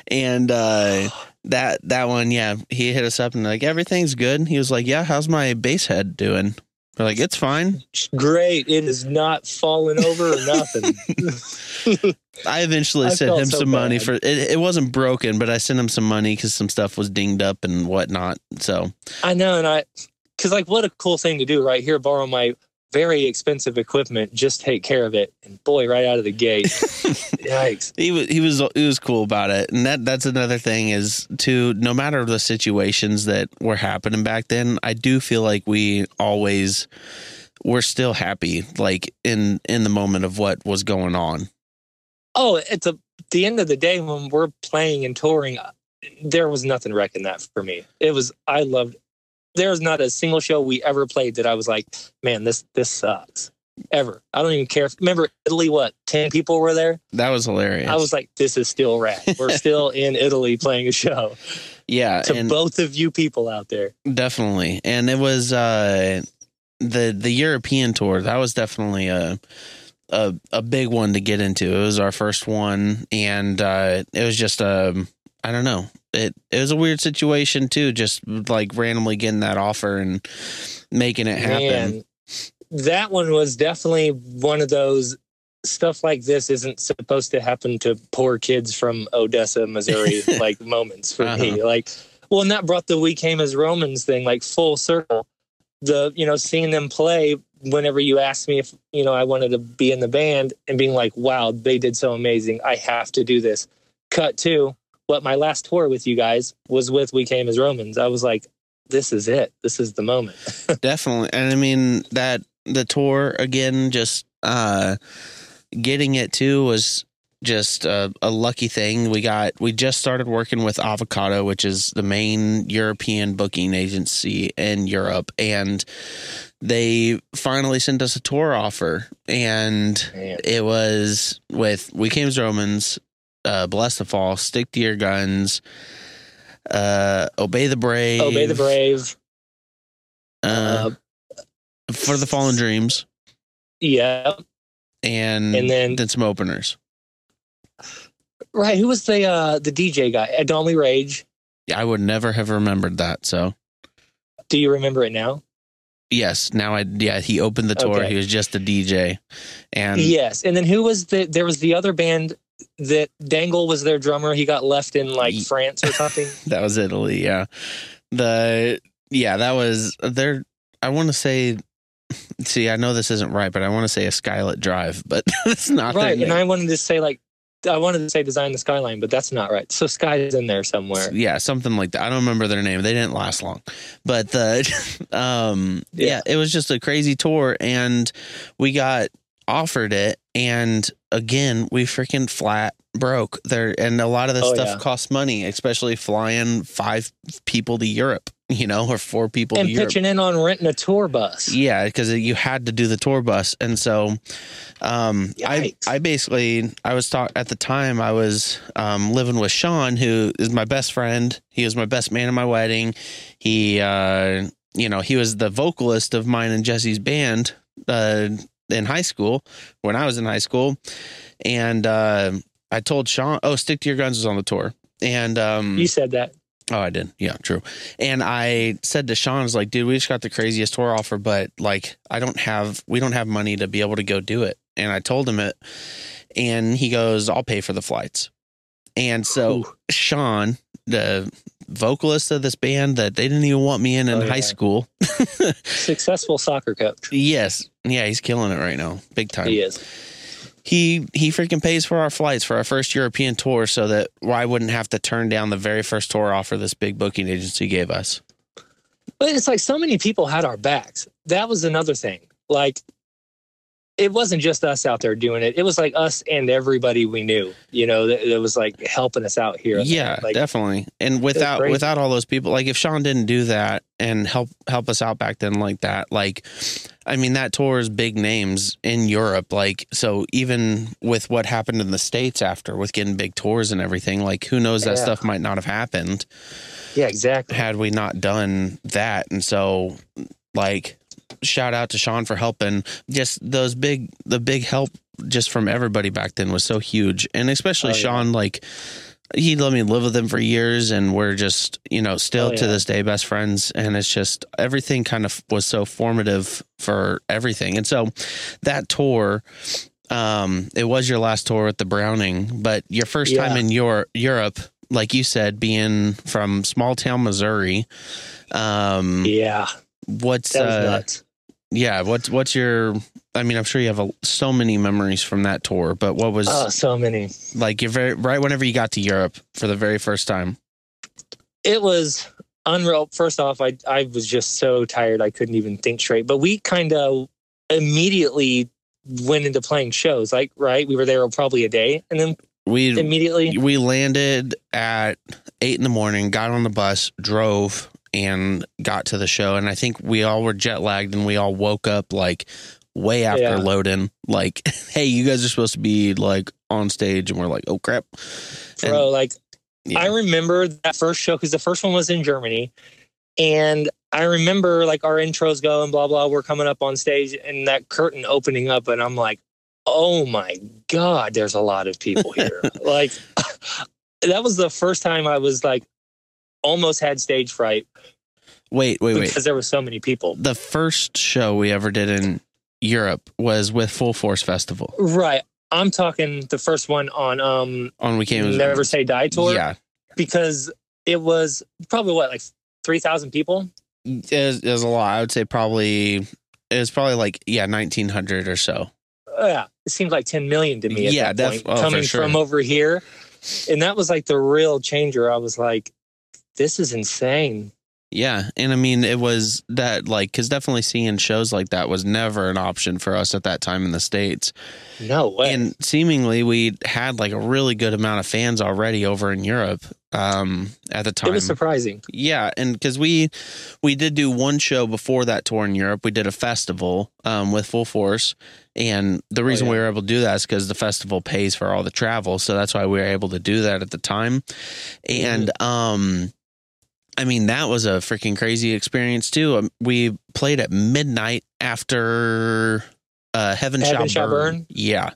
And uh that that one, yeah, he hit us up and like everything's good. He was like, "Yeah, how's my bass head doing?" We're like, it's fine. Great. It is not falling over or nothing. I eventually I sent him so some money for it. It wasn't broken, but I sent him some money because some stuff was dinged up and whatnot. So I know, and I, because like, what a cool thing to do, right here. Borrow my very expensive equipment, just take care of it, and boy, right out of the gate, yikes! he was he was he was cool about it, and that that's another thing is to no matter the situations that were happening back then, I do feel like we always we're still happy, like in in the moment of what was going on. Oh, it's a the end of the day when we're playing and touring. Uh, there was nothing wrecking that for me. It was I loved. There was not a single show we ever played that I was like, man, this this sucks. Ever. I don't even care. If, remember Italy? What ten people were there? That was hilarious. I was like, this is still rad. We're still in Italy playing a show. yeah, To both of you people out there. definitely, and it was uh the the European tour. That was definitely a. A, a big one to get into. It was our first one, and uh, it was just a I don't know. It it was a weird situation too, just like randomly getting that offer and making it happen. Man, that one was definitely one of those stuff like this isn't supposed to happen to poor kids from Odessa, Missouri, like moments for me. Uh-huh. Like, well, and that brought the We Came as Romans thing like full circle. The, you know, seeing them play whenever you asked me if, you know, I wanted to be in the band and being like, wow, they did so amazing. I have to do this. Cut to what my last tour with you guys was with We Came as Romans. I was like, this is it. This is the moment. Definitely. And I mean that the tour again just uh getting it too was just a, a lucky thing. We got we just started working with Avocado, which is the main European booking agency in Europe and they finally sent us a tour offer and Man. it was with We Came as Romans, uh Blessthefall, Stick to Your Guns, uh Obey the Brave. Obey the Brave. uh, for the Fallen Dreams, Yeah. and And then- then some openers. Right. Who was the uh the DJ guy? Adomi Rage. Yeah, I would never have remembered that. So Do you remember it now? yes, now I yeah he opened the tour. Okay. He was just a DJ, and yes. And then who was the there was the other band that Dangle was their drummer. He got left in like France or something. that was Italy. Yeah, the yeah that was there. I want to say. See, I know this isn't right, but I want to say a Skylit Drive, but it's not right. And I wanted to say like I wanted to say design the skyline, but that's not right. So Sky is in there somewhere. yeah something like that i don't remember their name they didn't last long but the um yeah. Yeah. it was just a crazy tour and we got offered it and again we freaking flat broke there and a lot of this Oh, stuff yeah. costs money especially flying five people to europe you know or four people And to europe pitching in on renting a tour bus. yeah, because you had to do the tour bus, and so um, I I basically I was taught at the time I was um, living with Sean, who is my best friend. He was my best man at my wedding. He uh, you know he was the vocalist of mine and Jesse's band uh, in high school when I was in high school, and uh, I told Sean, "Oh, Stick to Your Guns" was on the tour, and um, You said that. Oh, I did. Yeah, true. And I said to Sean, I was like, dude, we just got the craziest tour offer, but like, I don't have, we don't have money to be able to go do it. And I told him it. And he goes, I'll pay for the flights. And so Ooh. Sean, the vocalist of this band that they didn't even want me in in Oh, yeah. high school. Successful soccer coach. yes. Yeah, he's killing it right now. Big time. He is. he he freaking pays for our flights for our first European tour so that I wouldn't have to turn down the very first tour offer this big booking agency gave us. But it's like so many people had our backs. That was another thing. Like it wasn't just us out there doing it. It was like us and everybody we knew, you know, that, that was like helping us out here. Yeah, Like, definitely. And without without all those people, like if Sean didn't do that and help help us out back then like that, like I mean that tour is big names in Europe. Like so even with what happened in the States after with getting big tours and everything, like who knows that Yeah. stuff might not have happened yeah, exactly. had we not done that. And so like shout out to Sean for helping. Just those big the big help just from everybody back then was so huge. And especially Oh, yeah. Sean like he let me live with him for years, and we're just you know still Oh, to this day best friends. And it's just everything kind of was so formative for everything. And so that tour, um, it was your last tour with the Browning, but your first time in your Europe, like you said, being from small town Missouri. Um, Yeah, what's that was uh, nuts. yeah, what's what's your? I mean, I'm sure you have a, so many memories from that tour, but what was Oh, so many. like your very right whenever you got to Europe for the very first time? It was unreal. First off, I I was just so tired I couldn't even think straight. But we kind of immediately went into playing shows. Like right, we were there probably a day, and then We immediately we landed at eight in the morning, got on the bus, drove, and got to the show. And I think we all were jet lagged, and we all woke up like way after Yeah. loading. Like, hey, you guys are supposed to be like on stage, and we're like, oh crap. And- bro, like Yeah. I remember that first show because the first one was in Germany. And I remember like our intros go and blah, blah. We're coming up on stage and that curtain opening up. And I'm like, oh my God, there's a lot of people here. like, that was the first time I was like, almost had stage fright Wait, wait, wait. because there were so many people. The first show we ever did in Europe was with Full Force Festival Right. I'm talking the first one on um on We Came. Never Say Die tour Yeah, because it was probably what, like 3,000 people? it was, a lot. I would say probably it was probably like yeah, nineteen hundred or so. Oh, yeah, it seemed like 10 million to me at Yeah, that point, oh, coming sure. from over here. And that was like the real changer. I was like, this is insane. Yeah, and I mean it was that like because definitely seeing shows like that was never an option for us at that time in the states, No way. and seemingly we had like a really good amount of fans already over in Europe um, at the time. it was surprising. Yeah, and because we we did do one show before that tour in Europe, we did a festival um, with Full Force, and the reason Oh, yeah. we were able to do that is because the festival pays for all the travel, so that's why we were able to do that at the time. And Mm-hmm. um, I mean that was a freaking crazy experience too. Um, we played at midnight after uh, Heaven, Heaven Shall, Shall Burn. Burn? Yeah,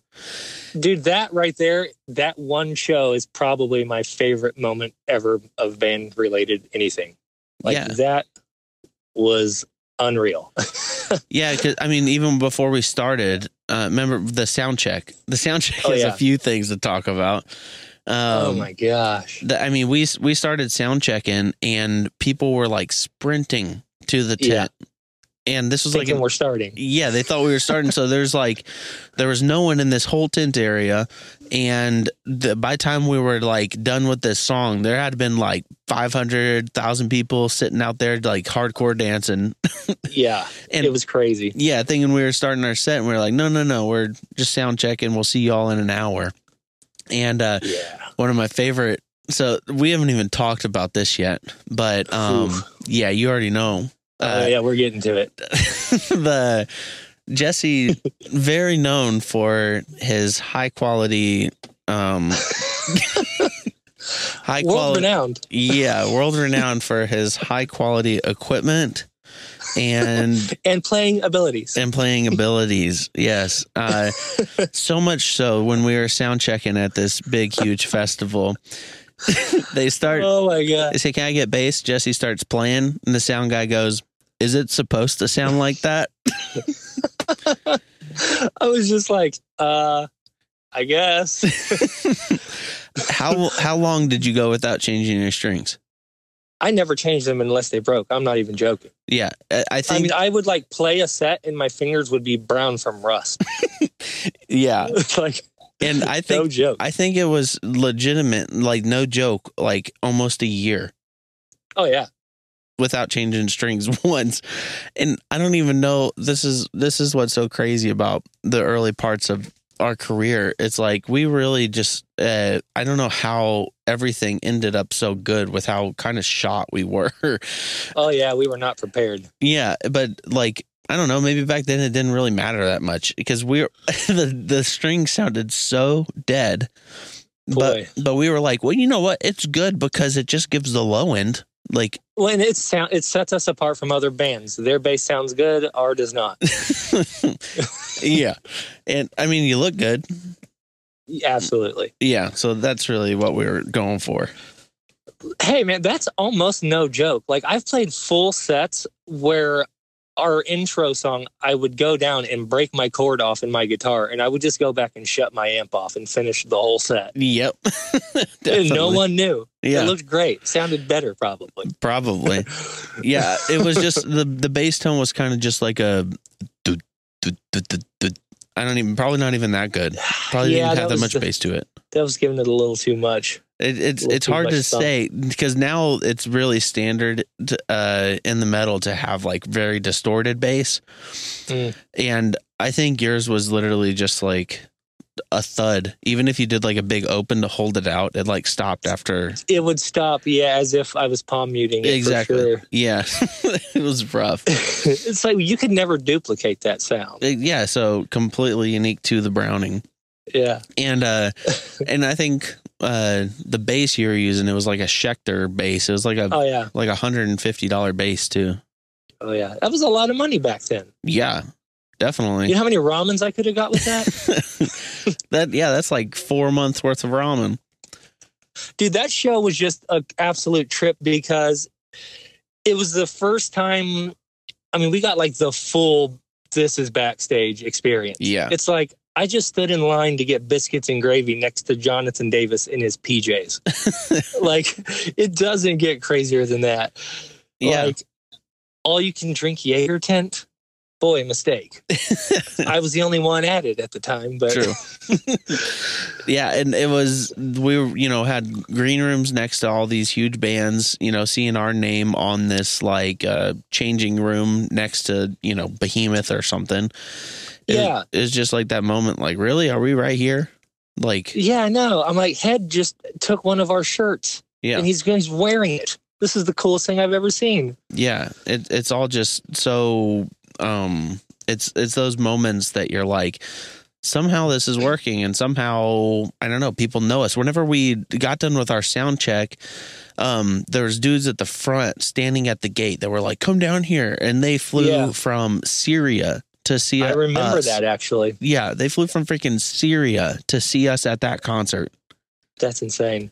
Dude, that right there, that one show is probably my favorite moment ever of band related anything. Like Yeah. that was unreal. yeah. Because I mean, even before we started, uh, remember the sound check. The sound check Oh, has a few things to talk about. Um, oh my gosh. the, I mean, we we started sound checking, and people were like sprinting to the Yeah. tent, and this was like Thinking an, we're starting. yeah, they thought we were starting. so there's like there was no one in this whole tent area, and the, by the time we were like done with this song, there had been like five hundred thousand people sitting out there like hardcore dancing. Yeah. And- it was crazy. Yeah, thinking we were starting our set, and we are like, no, no, no, we're just sound checking. We'll see you all in an hour. And uh, Yeah. one of my favorite. So we haven't even talked about this yet, but um, Oof. yeah, you already know. Oh Uh, yeah, we're getting to it. the Jesse, very known for his high quality, um, high World quality, renowned. yeah, world renowned for his high quality equipment and and playing abilities. and playing abilities. Yes. Uh, so much so when we were sound checking at this big, huge festival, they start, oh my god! they say, Can I get bass? Jesse starts playing, and the sound guy goes, Is it supposed to sound like that? I was just like, uh, I guess. how how long did you go without changing your strings? I never changed them unless they broke. I'm not even joking. Yeah, I I I think. mean, I would like play a set, and my fingers would be brown from rust. yeah, like and I think no joke. I think it was legitimate, like no joke, like almost a year Oh yeah, without changing strings once and i don't even know this is this is what's so crazy about the early parts of our career it's like we really just uh, i don't know how everything ended up so good with how kind of shot we were oh yeah. We were not prepared. yeah but like i don't know maybe back then it didn't really matter that much because we were the the string sounded so dead Boy. but but we were like well you know what it's good because it just gives the low end like Well, and it sound it sets us apart from other bands. Their bass sounds good, our does not. yeah. And I mean, you look good. Absolutely. Yeah, so that's really what we were going for. Hey, man, that's almost no joke. Like, I've played full sets where our intro song, I would go down and break my cord off in my guitar, and I would just go back and shut my amp off and finish the whole set. Yep. No one knew. Yeah. It looked great. Sounded better, probably. Probably. Yeah, it was just the the bass tone was kind of just like a du- du- du- I don't even probably not even that good. Probably Yeah, didn't have that was much the- bass to it. That was giving it a little too much. It, it's it's hard to stuff. say because now it's really standard to, uh, in the metal to have like very distorted bass, Mm. and I think yours was literally just like a thud. Even if you did like a big open to hold it out, it like stopped after. It would stop, yeah, as if I was palm muting it Exactly. for sure. Yeah, it was rough. it's like you could never duplicate that sound. Yeah, so completely unique to the Browning. Yeah. and uh and i think uh the bass you were using it was like a schecter bass it was like a Oh yeah. like a hundred and fifty dollar bass too Oh yeah. That was a lot of money back then. yeah definitely You know how many ramens I could have got with that? that yeah that's like four months worth of ramen Dude, that show was just an absolute trip because it was the first time. I mean, we got like the full this is backstage experience. yeah It's like I just stood in line to get biscuits and gravy next to Jonathan Davis in his PJs. like, it doesn't get crazier than that. yeah Like, all you can drink Jaeger tent. Boy, mistake. I was the only one at it at the time, but True. yeah, and it was we were, you know had green rooms next to all these huge bands. You know, seeing our name on this like uh changing room next to you know Behemoth or something. It, Yeah. it's just like that moment. Like, really, are we right here? Like, Yeah, no. I'm like, Head just took one of our shirts yeah, and he's he's wearing it. This is the coolest thing I've ever seen. yeah. It, it's all just so. um It's it's those moments that you're like. Somehow this is working, and somehow I don't know. People know us. Whenever we got done with our sound check, um, there was dudes at the front standing at the gate that were like, "Come down here," and they flew Yeah. from Syria to see. I remember us. that actually. Yeah, they flew from freaking Syria to see us at that concert. That's insane.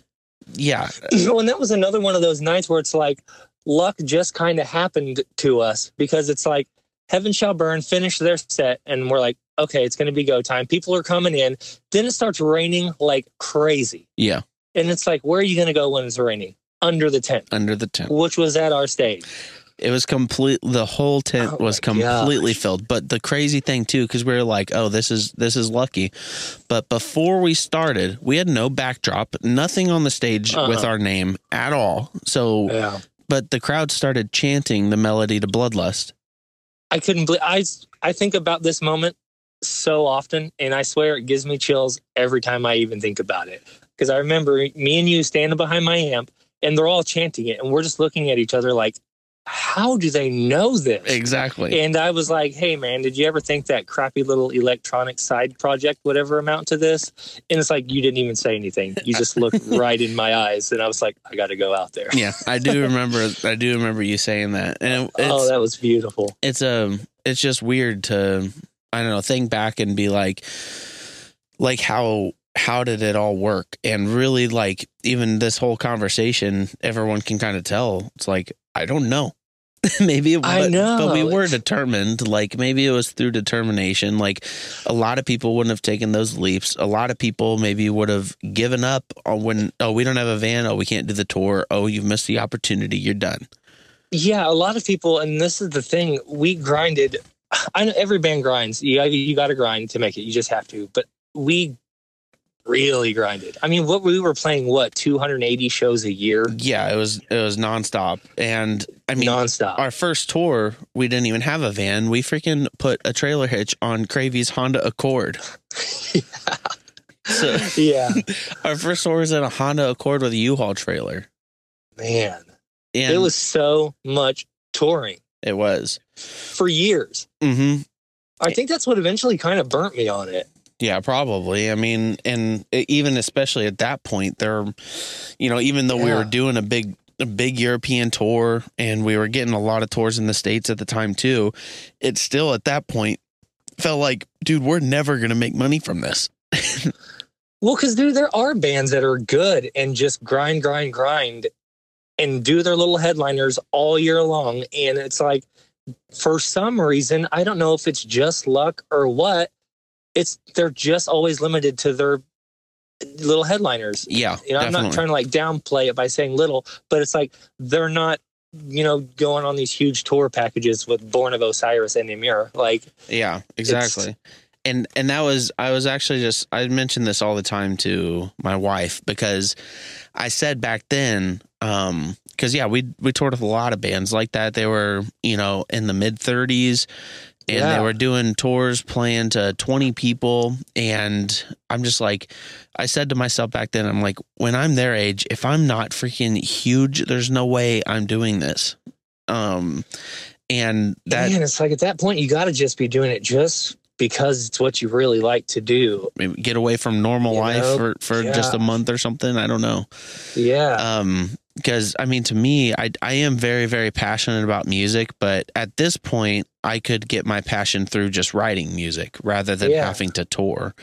Yeah, oh, and that was another one of those nights where it's like luck just kind of happened to us because it's like Heaven Shall Burn finished their set and we're like, okay, it's going to be go time. People are coming in. Then it starts raining like crazy. yeah. And it's like, where are you going to go when it's raining? Under the tent, Under the tent. which was at our stage. It was complete. The whole tent Oh was completely gosh. filled. But the crazy thing too, because we were like, "Oh, this is this is lucky." But before we started, we had no backdrop, nothing on the stage Uh-uh. with our name at all. So, Yeah. but the crowd started chanting the melody to "Bloodlust." I couldn't believe I I think about this moment so often and I swear it gives me chills every time I even think about it. Because I remember me and you standing behind my amp and they're all chanting it and we're just looking at each other like, how do they know this? Exactly. And I was like, hey man, did you ever think that crappy little electronic side project would ever amount to this? And it's like you didn't even say anything. You just looked right in my eyes and I was like, I gotta go out there. yeah, I do remember. I do remember you saying that, and oh, that was beautiful. it's um it's just weird to I don't know think back and be like like how how did it all work and really like even this whole conversation everyone can kind of tell it's like I don't know maybe it, I but, know. but we were determined like maybe it was through determination like a lot of people wouldn't have taken those leaps a lot of people maybe would have given up on when oh we don't have a van oh we can't do the tour oh you've missed the opportunity you're done Yeah, a lot of people, and this is the thing, we grinded. I know every band grinds. You you got to grind to make it. You just have to. But we really grinded. I mean, what we were playing, what 280 shows a year, yeah it was it was nonstop and I mean nonstop. our first tour, we didn't even have a van. We freaking put a trailer hitch on Cravey's Honda Accord. yeah. So yeah, our first tour was in a Honda Accord with a U-Haul trailer. man, And it was so much touring it was. for years. hmm I think that's what eventually kind of burnt me on it. Yeah, probably. I mean, and even especially at that point, there, you know, even though we were doing a big, a big European tour and we were getting a lot of tours in the states at the time too, it still at that point felt like, dude, we're never gonna make money from this. Well, because dude, there are bands that are good and just grind, grind, grind, and do their little headliners all year long. And it's like, for some reason, I don't know if it's just luck or what. It's they're just always limited to their little headliners. Yeah, You know, I'm not trying to like downplay it by saying little, but it's like they're not, you know, going on these huge tour packages with Born of Osiris and the Emmure. Like, Yeah, exactly. And and that was I was actually just I mentioned this all the time to my wife because I said back then um cuz yeah, we we toured with a lot of bands like that. They were, you know, in the mid 30s and Yeah. they were doing tours playing to 20 people and I'm just like I said to myself back then I'm like when I'm their age if I'm not freaking huge there's no way I'm doing this. Um and that man, it's like at that point, you got to just be doing it just because it's what you really like to do. get away from normal You life know? for, for just a month or something. I don't know. Yeah. Um, because I mean, to me, I I am very very passionate about music, but at this point, I could get my passion through just writing music rather than Yeah. having to tour.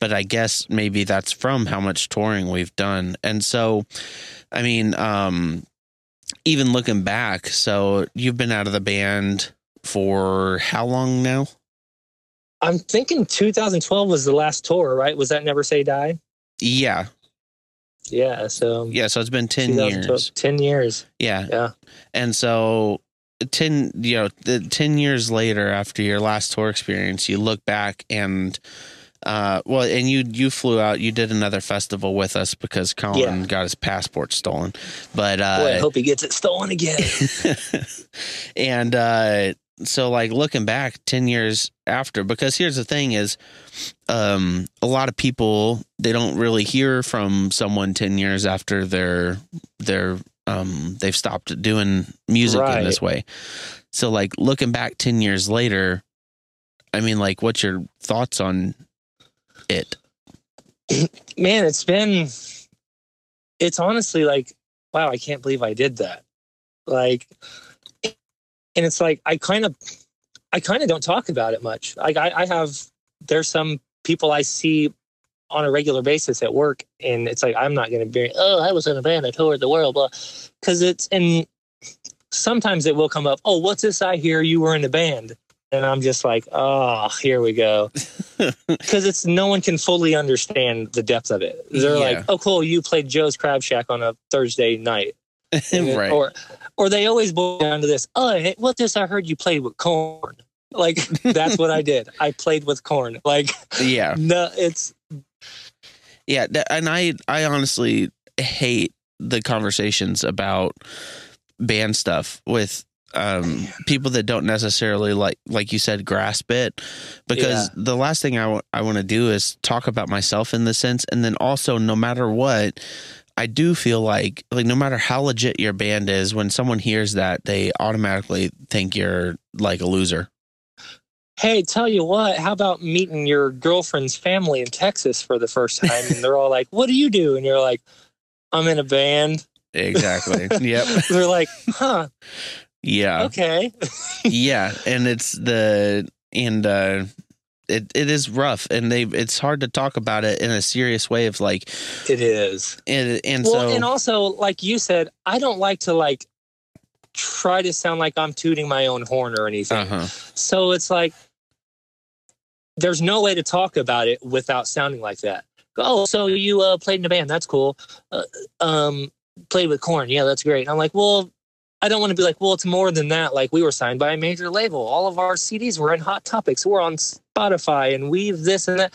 But I guess maybe that's from how much touring we've done, and so, I mean, um, even looking back, so you've been out of the band for how long now? I'm thinking 2012 was the last tour, right? Was that Never Say Die? Yeah, Yeah. So yeah. So it's been ten years. 10 years. Yeah. Yeah. And so 10 you know, the 10 years later after your last tour experience, you look back and uh well and you you flew out, you did another festival with us because Colin Yeah. got his passport stolen. But uh Boy, I hope he gets it stolen again. and uh so like looking back 10 years after because here's the thing is um a lot of people they don't really hear from someone 10 years after they're they're um they've stopped doing music in this way. So like looking back 10 years later i mean like what's your thoughts on it? Man, it's been, it's honestly like, wow, I can't believe I did that. Like, and it's like, I kind of, I kind of don't talk about it much. Like, I, I have, there's some people I see on a regular basis at work, and it's like, I'm not going to be, oh, I was in a band, I toured the world, blah. Cause it's, and sometimes it will come up, oh, what's this I hear you were in a band? And I'm just like, oh, here we go because it's no one can fully understand the depth of it. They're Yeah. like, "Oh, cool, you played Joe's Crab Shack on a Thursday night," right Or, or they always boil down to this. Oh, hey, what this? I heard you played with Korn. Like that's what I did. I played with Korn. Like yeah no, it's Yeah, and I I honestly hate the conversations about band stuff with um people that don't necessarily like like you said grasp it because the last thing I want to do is talk about myself in the sense and then also no matter what I do feel like like no matter how legit your band is when someone hears that they automatically think you're like a loser. hey, tell you what. How about meeting your girlfriend's family in Texas for the first time? And they're all like, "What do you do?" And you're like, "I'm in a band." Exactly. yep. They're like, "Huh? Yeah. Okay." yeah and it's the and uh it, it is rough and they it's hard to talk about it in a serious way of like It is. and, and well, so and also, like you said, I don't like to like try to sound like I'm tooting my own horn or anything. uh-huh So it's like there's no way to talk about it without sounding like that. Oh, so you uh, played in a band? That's cool. Uh, um, played with Korn? Yeah, that's great. I'm like, well, I don't want to be like, well, it's more than that. Like we were signed by a major label. All of our CDs were in Hot Topics. We're on Spotify and we've this and that.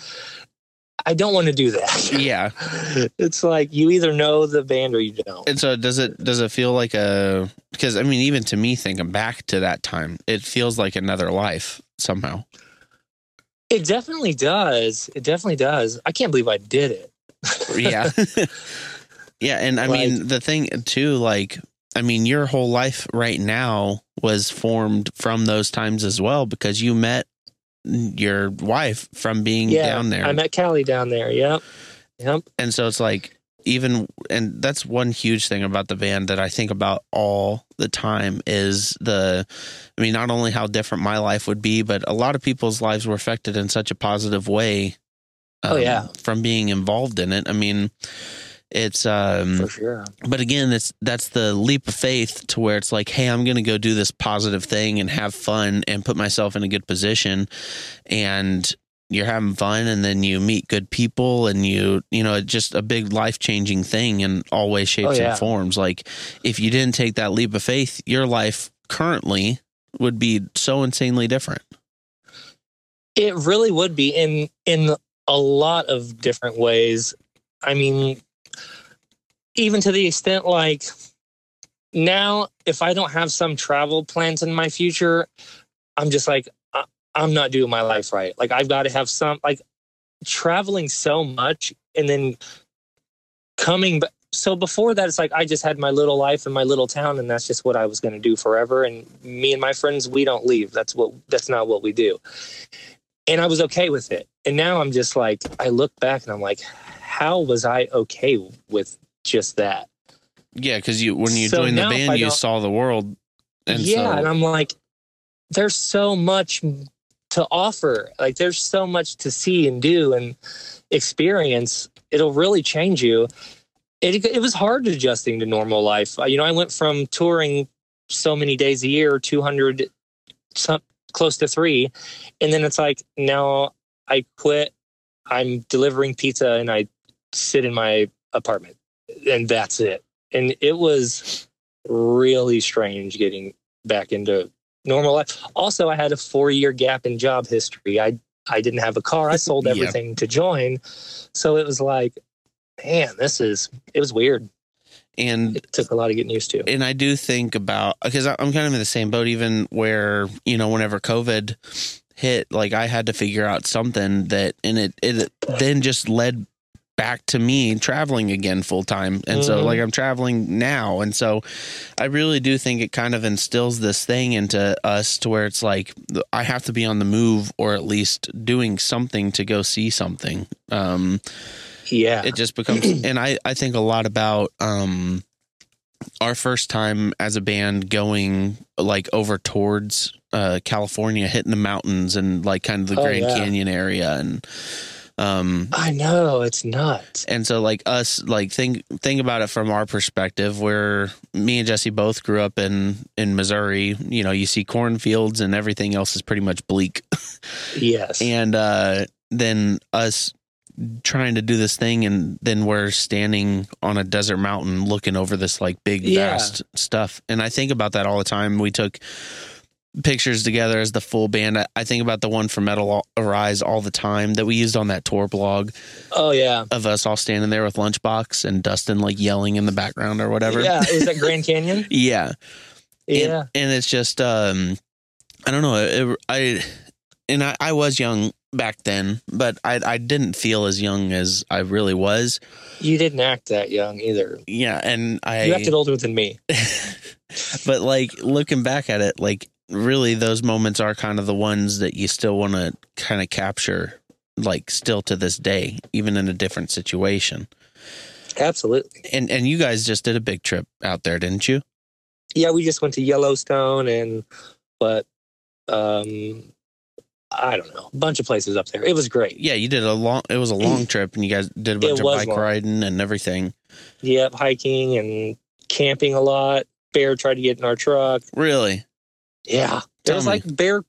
I don't want to do that. yeah it's like you either know the band or you don't. and so does it does it feel like a because i mean even to me thinking back to that time it feels like another life somehow It definitely does. It definitely does. I can't believe I did it. yeah yeah and i mean the thing too like i mean your whole life right now was formed from those times as well because you met your wife from being yeah, down there I met Callie down there. Yep. Yep. and so it's like even and that's one huge thing about the band that I think about all the time is the I mean not only how different my life would be but a lot of people's lives were affected in such a positive way Um, Oh, yeah. from being involved in it. I mean, it's um, sure. but again, it's that's the leap of faith to where it's like, hey, I'm to go do this positive thing and have fun and put myself in a good position, and you're having fun, and then you meet good people, and you you know, it's just a big life changing thing in all ways, shapes, Oh, yeah. and forms. Like if you didn't take that leap of faith, your life currently would be so insanely different. It really would be in in a lot of different ways. I mean, even to the extent like now, if I don't have some travel plans in my future, I'm just like I, I'm not doing my life right. Like I've got to have some like traveling so much and then coming back. So before that, it's like I just had my little life in my little town, and that's just what I was going to do forever. And me and my friends, we don't leave. That's what. That's not what we do. And I was okay with it. And now I'm just like, I look back and I'm like, how was I okay with just that? Yeah, because you when you So joined the band, you saw the world, and yeah, so and I'm like, there's so much to offer. Like, there's so much to see and do and experience. It'll really change you. It it was hard adjusting to normal life. You know, I went from touring so many days a year, 200, some close to three, and then it's like now I quit. I'm delivering pizza and I sit in my apartment, and that's it. And it was really strange getting back into normal life. Also, I had a four year gap in job history. I I didn't have a car. I sold everything to join, so it was like, man, this is it was weird. and It took a lot of getting used to. and I do think about because I'm kind of in the same boat. Even where you know, whenever COVID hit, like I had to figure out something that, and it it then just led back to me traveling again full time, and so Mhm. like I'm traveling now, and so I really do think it kind of instills this thing into us to where it's like I have to be on the move or at least doing something to go see something. Um, Yeah, it just becomes and i i think a lot about um our first time as a band going like over towards uh california hitting the mountains and like kind of the Oh, grand yeah. canyon area and um I know it's nuts. and so like us like think think about it from our perspective where me and jesse both grew up in in missouri. You know you see cornfields and everything else is pretty much bleak. Yes, and uh then us trying to do this thing and then we're standing on a desert mountain looking over this like big Yeah. vast stuff. And i think about that all the time. We took pictures together as the full band i, I think about the one from metal arise all the time that we used on that tour blog oh yeah, of us all standing there with lunchbox and dustin like yelling in the background or whatever yeah. It was at Grand Canyon. yeah Yeah, and, and it's just um i don't know it, i and I, I was young back then but I, I didn't feel as young as i really was you didn't act that young either. yeah and i You acted older than me. but like looking back at it like really those moments are kind of the ones that you still want to kind of capture like still to this day even in a different situation Absolutely. and and you guys just did a big trip out there didn't you Yeah, we just went to Yellowstone and but um I don't know, a bunch of places up there. It was great. yeah you did a long it was a long trip and you guys did a bunch of bike long. riding and everything Yep, hiking and camping a lot. Bear tried to get in our truck. really Yeah. There was like bear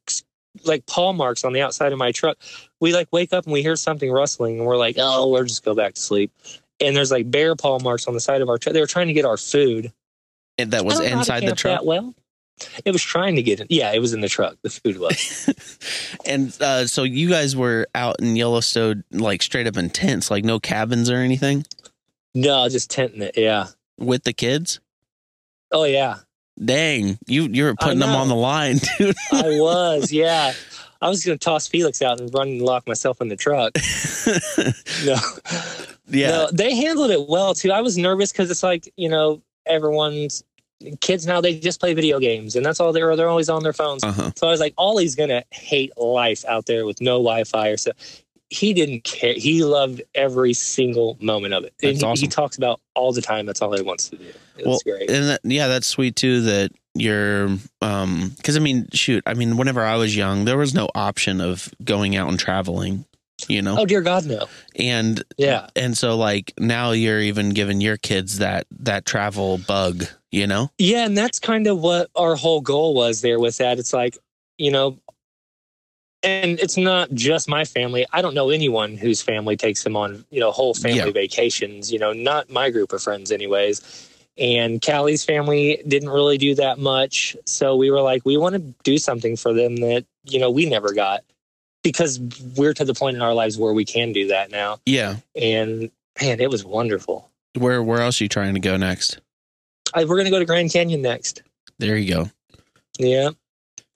like paw marks on the outside of my truck. We like wake up and we hear something rustling and we're like, oh, we'll just go back to sleep. And there's like bear paw marks on the side of our truck. They were trying to get our food. And that was don't know how to inside the truck well, it was trying to get in. Yeah, it was in the truck. The food was. and uh, so you guys were out in Yellowstone, like straight up in tents, like no cabins or anything no, just tenting it. Yeah. with the kids. Oh yeah, Dang, you you're putting them on the line, dude. I was. Yeah. I was going to toss Felix out and run and lock myself in the truck. No. yeah, No, they handled it well too. I was nervous because it's like you know everyone's kids now they just play video games and that's all they're they're always on their phones. uh-huh. So I was like, Ollie's gonna hate life out there with no Wi-Fi or so. He didn't care. He loved every single moment of it. And That's he, awesome. he talks about all the time. That's all he wants to do. It Well, great. and that, yeah, that's sweet too. That you're, um, because I mean, shoot, I mean, whenever I was young, there was no option of going out and traveling. you know? Oh dear God, no. And Yeah. and so like now you're even giving your kids that that travel bug, you know? Yeah, and that's kind of what our whole goal was there with that. It's like, you know, and it's not just my family. I don't know anyone whose family takes them on, you know, whole family Yeah. vacations, you know, not my group of friends anyways. And Callie's family didn't really do that much. So we were like, we want to do something for them that, you know, we never got because we're to the point in our lives where we can do that now. Yeah. And man, it was wonderful. Where where else are you trying to go next? I, we're going to go to Grand Canyon next. There you go. Yeah.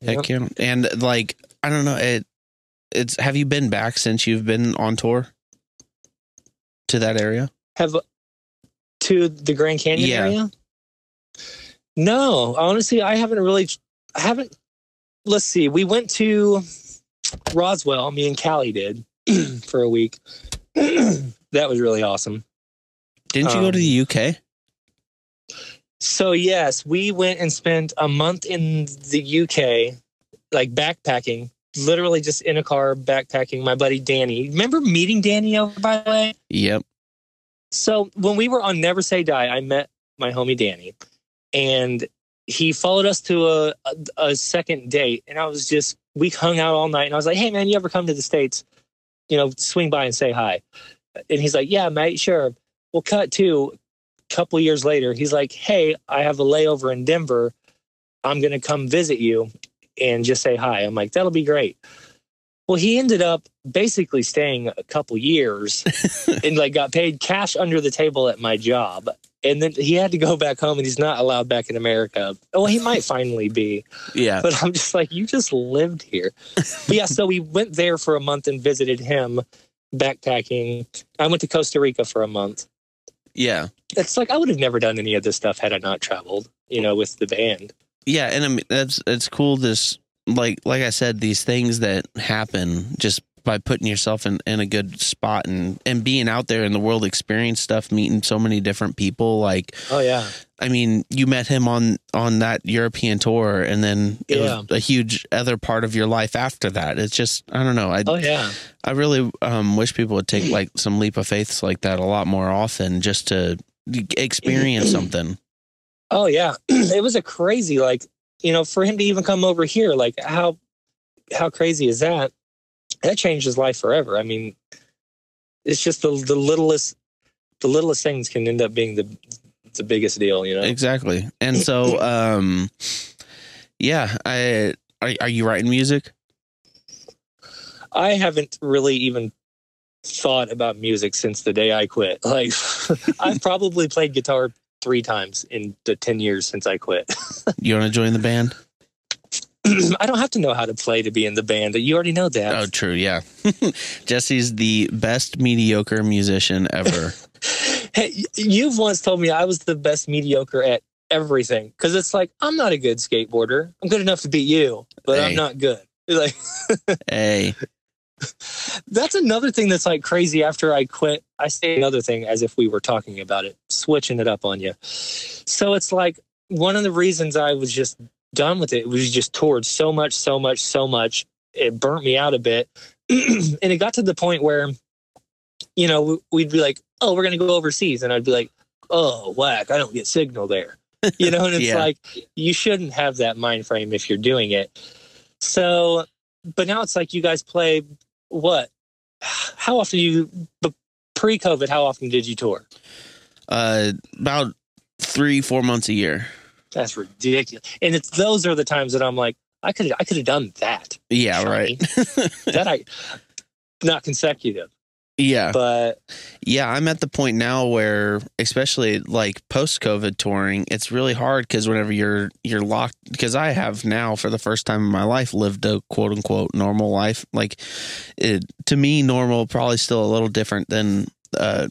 Heck yeah. And like I don't know, it it's have you been back since you've been on tour to that area? have to the Grand Canyon Yeah. area? No, honestly, I haven't really. I haven't. Let's see. We went to Roswell. Me and Callie did for a week. that was really awesome. Didn't you go to Um, the UK? So yes, we went and spent a month in the UK, like backpacking. Literally just in a car backpacking. My buddy Danny. Remember meeting Danny over by the way? Yep. So when we were on Never Say Die, I met my homie Danny, and he followed us to a, a a second date, and I was just we hung out all night, and I was like, "Hey man, you ever come to the states? You know, swing by and say hi." And he's like, "Yeah, mate, sure." Well, cut to a couple years later, he's like, "Hey, I have a layover in Denver. I'm gonna come visit you and just say hi." I'm like, "That'll be great." Well, he ended up basically staying a couple years and like got paid cash under the table at my job. And then he had to go back home and he's not allowed back in America. Well, he might finally be, Yeah. but I'm just like, you just lived here. But yeah, so we went there for a month and visited him backpacking. I went to Costa Rica for a month. Yeah. It's like I would have never done any of this stuff had I not traveled, you know, with the band. Yeah, and I mean that's it's cool this like like I said, these things that happen just by putting yourself in, in a good spot and, and being out there in the world experience stuff, meeting so many different people. Like Oh yeah. I mean, you met him on on that European tour and then it Yeah. was a huge other part of your life after that. It's just I don't know. I Oh yeah. I really um, wish people would take like some leap of faiths like that a lot more often just to experience something. Oh yeah, it was a crazy like you know for him to even come over here like how how crazy is that? That changed his life forever. I mean, it's just the the littlest the littlest things can end up being the the biggest deal. You know? Exactly. And so um yeah, I are, are you writing music? I haven't really even thought about music since the day I quit. Like I've probably played guitar three times in the ten years since I quit. You want to join the band? I don't have to know how to play to be in the band. You already know that. Oh, true. Yeah. Jesse's the best mediocre musician ever. Hey, you've once told me I was the best mediocre at everything because it's like I'm not a good skateboarder. I'm good enough to beat you, but Hey. I'm not good. Like hey. That's another thing that's like crazy. After I quit, I say another thing as if we were talking about it, switching it up on you. So it's like one of the reasons I was just done with it was just toured so much, so much, so much. It burnt me out a bit, and it got to the point where, you know, we'd be like, "Oh, we're gonna go overseas," and I'd be like, "Oh, whack! I don't get signal there." You know, and it's Yeah. like you shouldn't have that mind frame if you're doing it. So, but now it's like you guys play what? How often do you pre-COVID? How often did you tour? Uh about 3 4 months a year. That's ridiculous. And it's those are the times that I'm like, I could I could have done that. Yeah, right. that I not consecutive, yeah. but Yeah, I'm at the point now where, especially like post COVID touring, it's really hard because whenever you're you're locked, because I have now for the first time in my life lived a quote unquote normal life. Like, it, to me, normal probably still a little different than uh,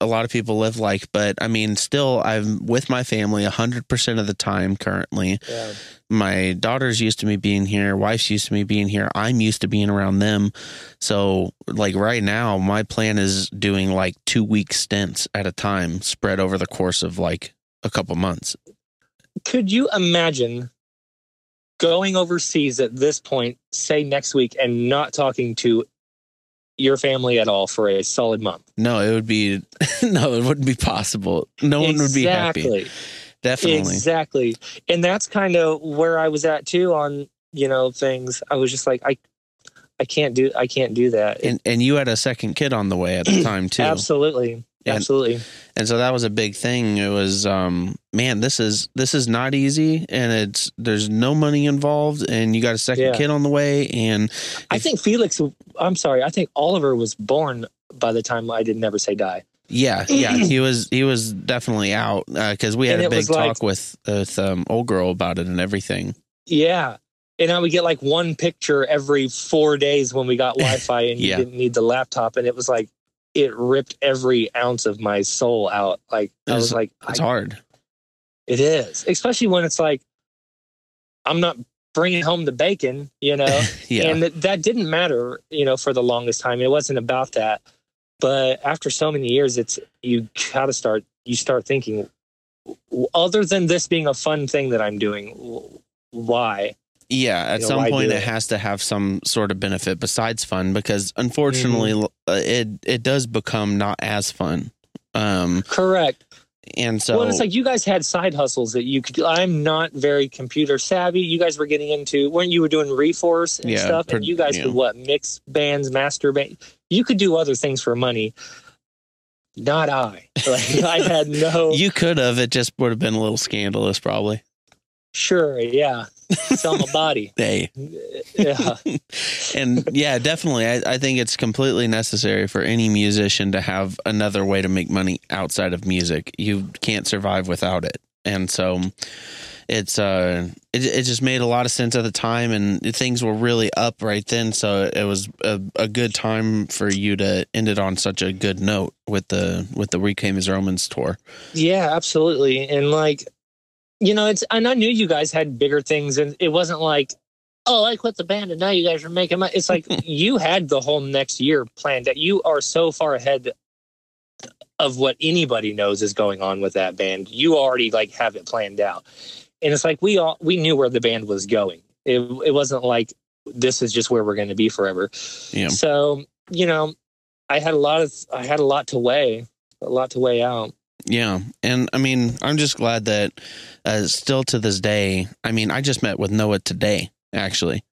a lot of people live like. But I mean, still, I'm with my family hundred percent of the time currently yeah. my daughters used to me being here wife's used to me being here i'm used to being around them so like right now my plan is doing like two week stints at a time spread over the course of like a couple months Could you imagine going overseas at this point, say next week, and not talking to your family at all for a solid month. No, it would be no, it wouldn't be possible. No one would be happy. Exactly. Definitely. Exactly. And that's kind of where I was at too on, you know, things. I was just like, I I can't do I can't do that. And and you had a second kid on the way at the time too. Absolutely. Absolutely. and so that was a big thing it was um man this is this is not easy and it's there's no money involved and you got a second Yeah. kid on the way and I think Felix I'm sorry, I think Oliver was born by the time I did never say die. yeah yeah he was he was definitely out because we had And a big was like- talk with with um old girl about it and everything Yeah. And I would get like one picture every four days when we got Wi Fi and you didn't need the laptop. And it was like, it ripped every ounce of my soul out. Like, I was like, it's I- hard it is. Especially when it's like, I'm not bringing home the bacon, you know? yeah And that, that didn't matter, you know, for the longest time. It wasn't about that. But after so many years, it's, you gotta start, you start thinking, other than this being a fun thing that I'm doing, why? Yeah, at You know, some point it it? has to have some sort of benefit besides fun because unfortunately Mm-hmm. uh, it it does become not as fun. Um Correct. and so well, it's like you guys had side hustles that you could. I'm not very computer savvy. You guys were getting into when you were doing Reforce and Yeah, stuff, pro- and you guys yeah. could what mix bands, master band. You could do other things for money. Not I. Like I had no. you could have it just would have been a little scandalous probably. sure, yeah. Sell my body. Hey. Yeah, And yeah, definitely I, I think it's completely necessary for any musician to have another way to make money outside of music. You can't survive without it. And so it's uh it, it just made a lot of sense at the time and things were really up right then so it was a, a good time for you to end it on such a good note with the with the We Came as Romans tour yeah, absolutely. And like, you know, it's and I knew you guys had bigger things, and it wasn't like. Oh, I quit the band and now you guys are making money. It's like you had the whole next year planned. That you are so far ahead of what anybody knows is going on with that band. You already like have it planned out, and it's like we all we knew where the band was going. It it wasn't like this is just where we're going to be forever. Yeah. So you know, I had a lot of I had a lot to weigh, a lot to weigh out. Yeah and i mean i'm just glad that uh, still to this day i mean i just met with noah today actually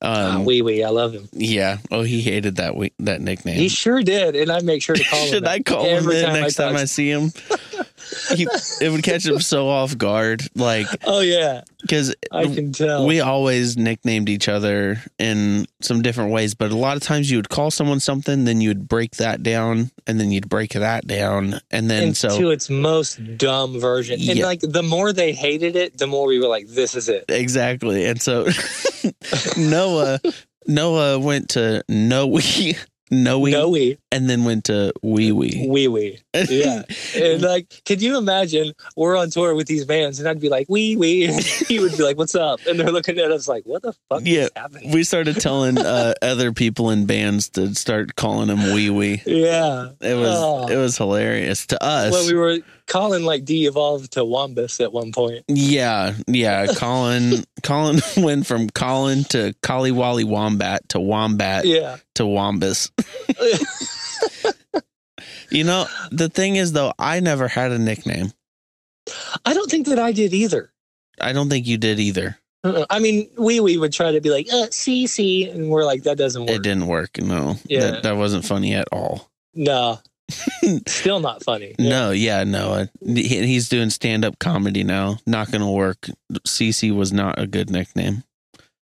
Ah, um wee wee, I love him. yeah oh he hated that we, that nickname He sure did, and I make sure to call him. Should I call him in time I next time I see him? he, it would catch him so off guard, like Oh yeah, because I can tell. we always nicknamed each other in some different ways. But a lot of times you would call someone something, then you'd break that down, and then you'd break that down, and then into so to its most dumb version. And like the more they hated it, the more we were like, "This is it." exactly. And so Noah Noah went to Noe Noe No we, and then went to Wee Wee. wee wee. Yeah, and like, could you imagine we're on tour with these bands, and I'd be like, "Wee wee," and he would be like, "What's up?" And they're looking at us like, "What the fuck Yeah. is happening?" we started telling uh, other people in bands to start calling him Wee Wee. Yeah, It was Oh. it was hilarious to us. well, we were calling like de-evolved to Wombus at one point. yeah, yeah. Colin Colin went from Colin to Collie Wally Wombat to Wombat Yeah, to Wombus. you know, the thing is though, I never had a nickname. I don't think that I did either. I don't think you did either. Uh-uh. I mean, we we would try to be like, uh, "CC," and we're like, "That doesn't work." It didn't work. No. Yeah. That, that wasn't funny at all. No, still not funny. Yeah. No, yeah, no. He, he's doing stand up comedy now. Not going to work. CC was not a good nickname.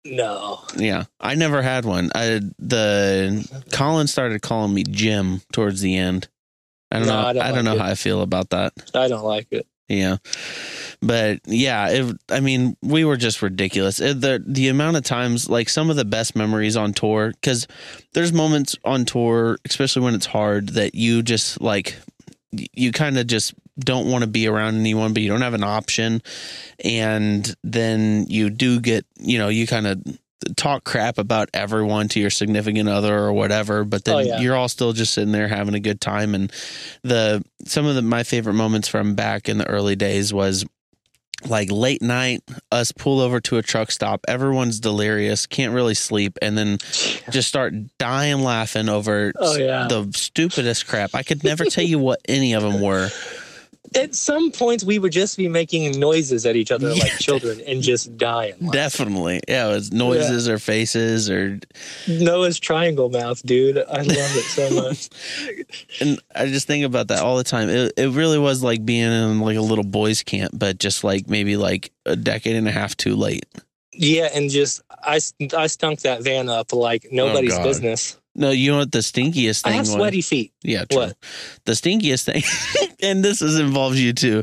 no. Yeah, I never had one. I the Colin started calling me Jim towards the end. I don't No, know. I I don't don't, like know it. how I feel about that. I don't like it. Yeah, but yeah, it, I mean, we were just ridiculous. It, the The amount of times, like some of the best memories on tour, because there's moments on tour, especially when it's hard, that you just like you kind of just don't want to be around anyone, but you don't have an option, and then you do get, you know, you kind of talk crap about everyone to your significant other or whatever but then Oh, yeah. you're all still just sitting there having a good time and the some of the my favorite moments from back in the early days was like late night, us pull over to a truck stop. Everyone's delirious, can't really sleep, and then just start dying laughing over Oh, yeah. the stupidest crap. I could never tell you what any of them were. At some points, we would just be making noises at each other Yeah. like children and just dying. laughing. Definitely, yeah, it was noises or faces or, Noah's triangle mouth, dude. I love it so much. and I just think about that all the time. It it really was like being in like a little boys' camp, but just like maybe like a decade and a half too late. yeah, and just I I stunk that van up like oh, nobody's God. business. No, you know what the stinkiest I thing have was? sweaty feet. Yeah, true. What? The stinkiest thing, and this is involves you too.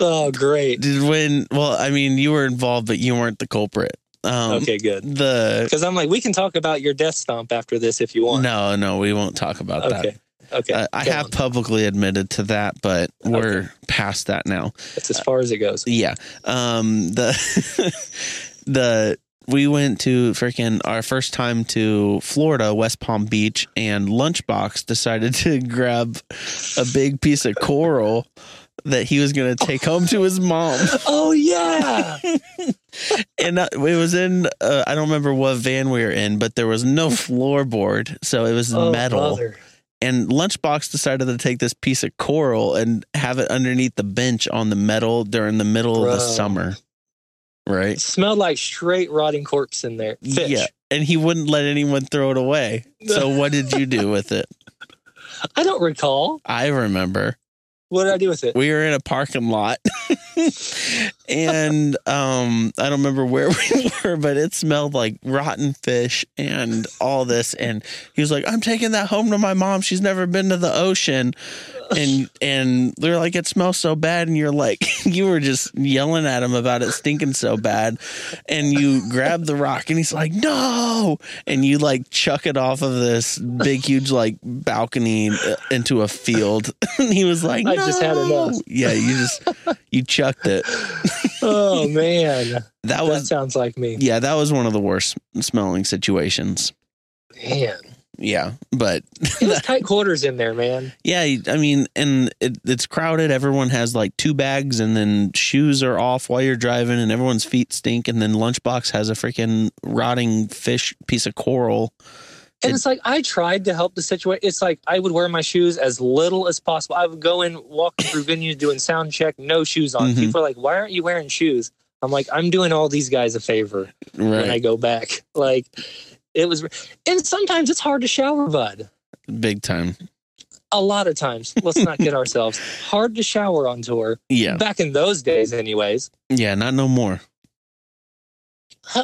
Oh, great. When? Well, I mean, you were involved, but you weren't the culprit. Um, Okay, good. The Because I'm like, we can talk about your death stomp after this if you want. no, no, we won't talk about that. Okay. Okay. Uh, I have on. publicly admitted to that, but we're past that now. That's as far as it goes. Yeah. Um the the we went to freaking our first time to Florida, West Palm Beach, and Lunchbox decided to grab a big piece of coral that he was going to take home to his mom. Oh yeah. And uh, it was in, uh, I don't remember what van we were in, but there was no floorboard. So it was Oh, metal. brother. And Lunchbox decided to take this piece of coral and have it underneath the bench on the metal during the middle of the summer. Right? It smelled like straight rotting corpse in there. Fish. Yeah. And he wouldn't let anyone throw it away. So what did you do with it? I don't recall. I remember What did I do with it? we were in a parking lot and um I don't remember where we were, but it smelled like rotten fish and all this. And he was like, I'm taking that home to my mom. She's never been to the ocean. And and they're like, it smells so bad. And you're like, you were just yelling at him about it stinking so bad. And you grab the rock and he's like, no. And you like chuck it off of this big, huge like balcony uh, into a field. and he was like, I just had enough. Yeah, you just you chucked it. Oh man, That that was sounds like me. yeah, that was one of the worst smelling situations. Man, Yeah, but it was tight quarters in there, man. yeah, I mean, and it, it's crowded. Everyone has like two bags, and then shoes are off while you're driving, and everyone's feet stink. And then Lunchbox has a freaking rotting fish piece of coral. And It- it's like I tried to help the situation. It's like I would wear my shoes as little as possible. I would go in, walk through venues, doing sound check, no shoes on. Mhm. People are like, "Why aren't you wearing shoes?" I'm like, "I'm doing all these guys a favor when I go back." Like, it was, and sometimes it's hard to shower, bud. big time. A lot of times, let's not get ourselves hard to shower on tour. Yeah, Back in those days, anyways. yeah, not no more.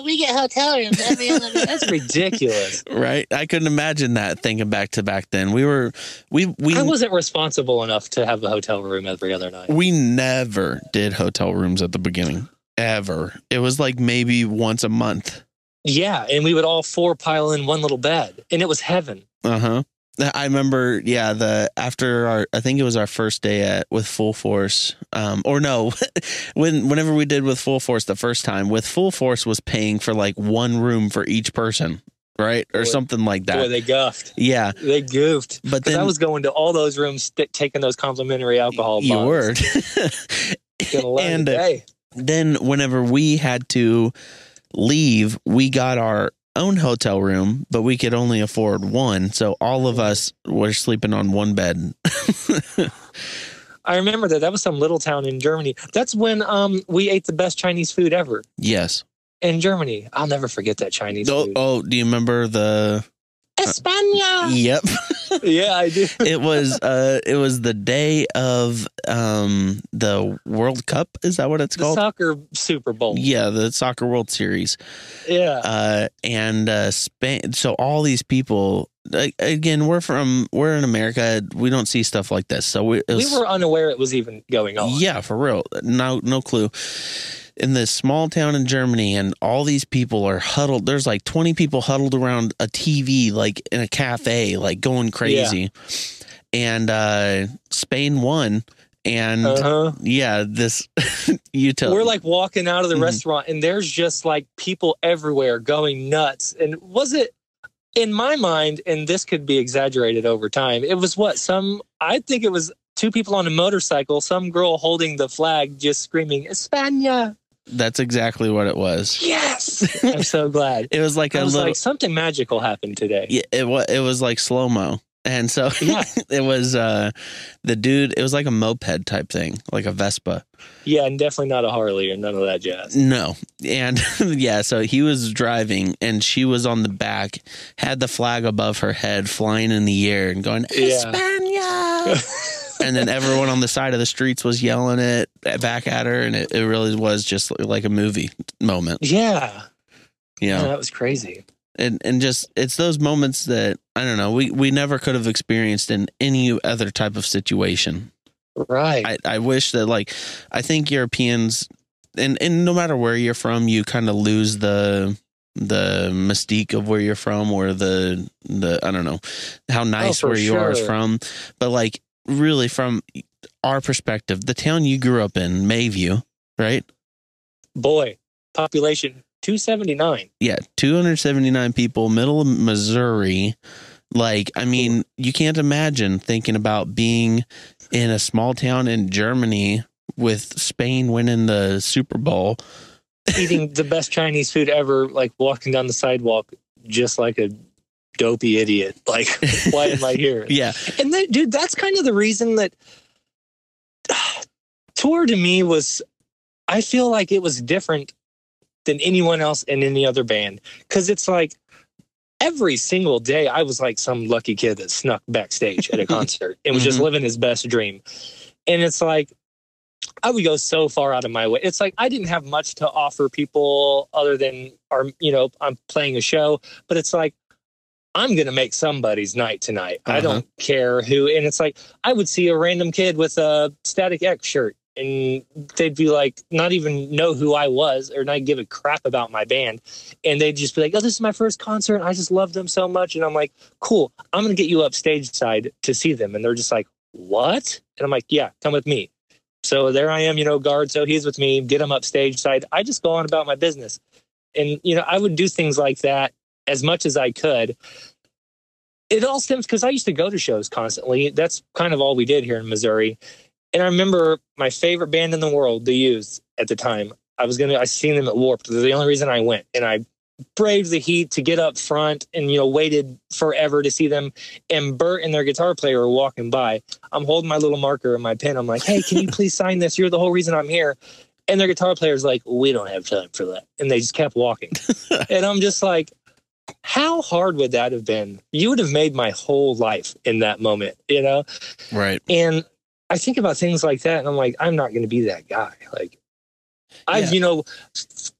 We get hotel rooms every other. That's ridiculous. Right, I couldn't imagine that thinking back to back then. We were we we I wasn't responsible enough to have a hotel room every other night. We never did hotel rooms at the beginning. Ever. It was like maybe once a month. Yeah, and we would all four pile in one little bed, and it was heaven. Uh huh. I remember, yeah, the after our, I think it was our first day at with Full Force, um, or no, when whenever we did with Full Force the first time, with Full Force was paying for like one room for each person, right, or Boy. something like that. Boy, they guffed. yeah, They goofed. but then I was going to all those rooms, st- taking those complimentary alcohol. you were. And uh, then whenever we had to leave, we got our own hotel room, but we could only afford one. So all of us were sleeping on one bed. I remember that. That was some little town in Germany. That's when um we ate the best Chinese food ever yes. in Germany. I'll never forget that Chinese Oh, food. oh, do you remember the? España. Yep. yeah, I do. it was uh it was the day of um the World Cup, is that what it's The called? soccer Super Bowl. yeah, the Soccer World Series. Yeah. uh, and uh, Spain. So all these people, like, again, we're from we're in America. We don't see stuff like this. So we, it we were unaware it was even going on. yeah, for real, no no clue. In this small town in Germany, and all these people are huddled. There's like 20 people huddled around a TV, like in a cafe, like going crazy. And uh, Spain won, and Uh-huh. yeah, this you tell We're like walking out of the Mhm. restaurant and there's just like people everywhere going nuts. And was it in my mind, and this could be exaggerated over time, it was what some I think it was two people on a motorcycle, some girl holding the flag, just screaming España. That's exactly what it was. Yes, I'm so glad. It was like I a was little. like, something magical happened today. yeah, it was. It was like slow mo, and so Yeah. it was uh the dude. It was like a moped type thing, like a Vespa. Yeah, and definitely not a Harley or none of that jazz. No, and yeah, so he was driving, and she was on the back, had the flag above her head, flying in the air, and going Yeah. And then everyone on the side of the streets was yelling it back at her, and it, it really was just like a movie moment. Yeah, You know, yeah, that was crazy. and and just it's those moments that I don't know we we never could have experienced in any other type of situation. Right. I I wish that like I think Europeans and and no matter where you're from, you kind of lose the the mystique of where you're from or the the I don't know how oh, nice for where you are is from, but like really from our perspective, the town you grew up in, Mayview, right? Boy, population 279. yeah, 279 people, middle of Missouri. Like, I mean, you can't imagine thinking about being in a small town in Germany with Spain winning the Super Bowl. Eating the best Chinese food ever, like walking down the sidewalk just like a dopey idiot. Like, why am I here? Yeah. And then, dude, that's kind of the reason that tour to me was. I feel like it was different than anyone else in any other band because it's like every single day I was like some lucky kid that snuck backstage at a concert and was just Mhm. living his best dream. And it's like I would go so far out of my way. It's like I didn't have much to offer people other than our, you know, I'm playing a show, but it's like I'm going to make somebody's night tonight. I Uh-huh. don't care who. And it's like I would see a random kid with a Static X shirt and they'd be like, not even know who I was or not give a crap about my band. And they'd just be like, oh, this is my first concert. I just love them so much. And I'm like, cool, I'm going to get you up stage side to see them. And they're just like, what? And I'm like, yeah, come with me. So there I am, you know, guard. So he's with me, get him up stage side. I just go on about my business. And, you know, I would do things like that as much as I could. It all stems because I used to go to shows constantly. That's kind of all we did here in Missouri. And I remember my favorite band in the world, The Used, at the time. I was gonna I seen them at Warped. They're the only reason I went. And I braved the heat to get up front and you know waited forever to see them. And Bert and their guitar player were walking by. I'm holding my little marker and my pen. I'm like, hey, can you please sign this? You're the whole reason I'm here. And their guitar player's like, we don't have time for that. And they just kept walking. and I'm just like, how hard would that have been? You would have made my whole life in that moment, you know? Right. And I think about things like that, and I'm like, I'm not going to be that guy. Like, I, Yeah. you know,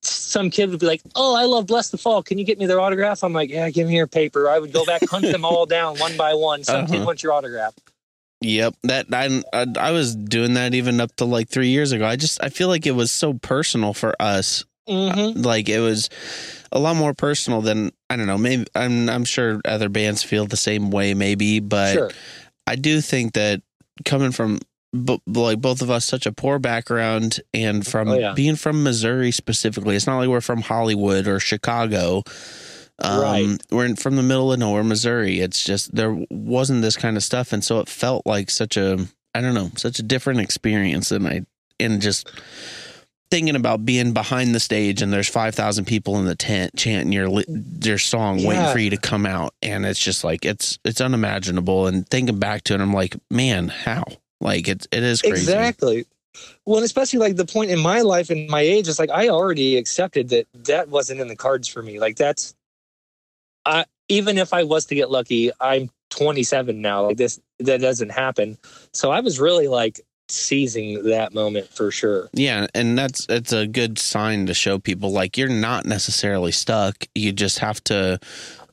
some kid would be like, "Oh, I love Blessthefall. Can you get me their autograph?" I'm like, "Yeah, give me your paper." I would go back, hunt them all down one by one. Some kid Uh-huh. wants your autograph. Yep. That I, I I was doing that even up to like 3 years ago. I just I feel like it was so personal for us. Hmm Like it was a lot more personal than I don't know, maybe I'm I'm sure other bands feel the same way maybe, but Sure. I do think that coming from like both of us such a poor background and from Oh, yeah. being from Missouri specifically, it's not like we're from Hollywood or Chicago. Um, Right. We're in, from the middle of nowhere, Missouri. It's just there wasn't this kind of stuff, and so it felt like such a I don't know, such a different experience than I and just thinking about being behind the stage and there's 5,000 people in the tent chanting your your song waiting for you to come out and it's just like it's it's unimaginable and thinking back to it I'm like man how like it it is crazy Exactly. Well, and especially like the point in my life and my age is like I already accepted that that wasn't in the cards for me. Like that's, I even if I was to get lucky, I'm 27 now. Like this, that doesn't happen. So I was really like seizing that moment for sure. yeah and that's it's a good sign to show people like you're not necessarily stuck you just have to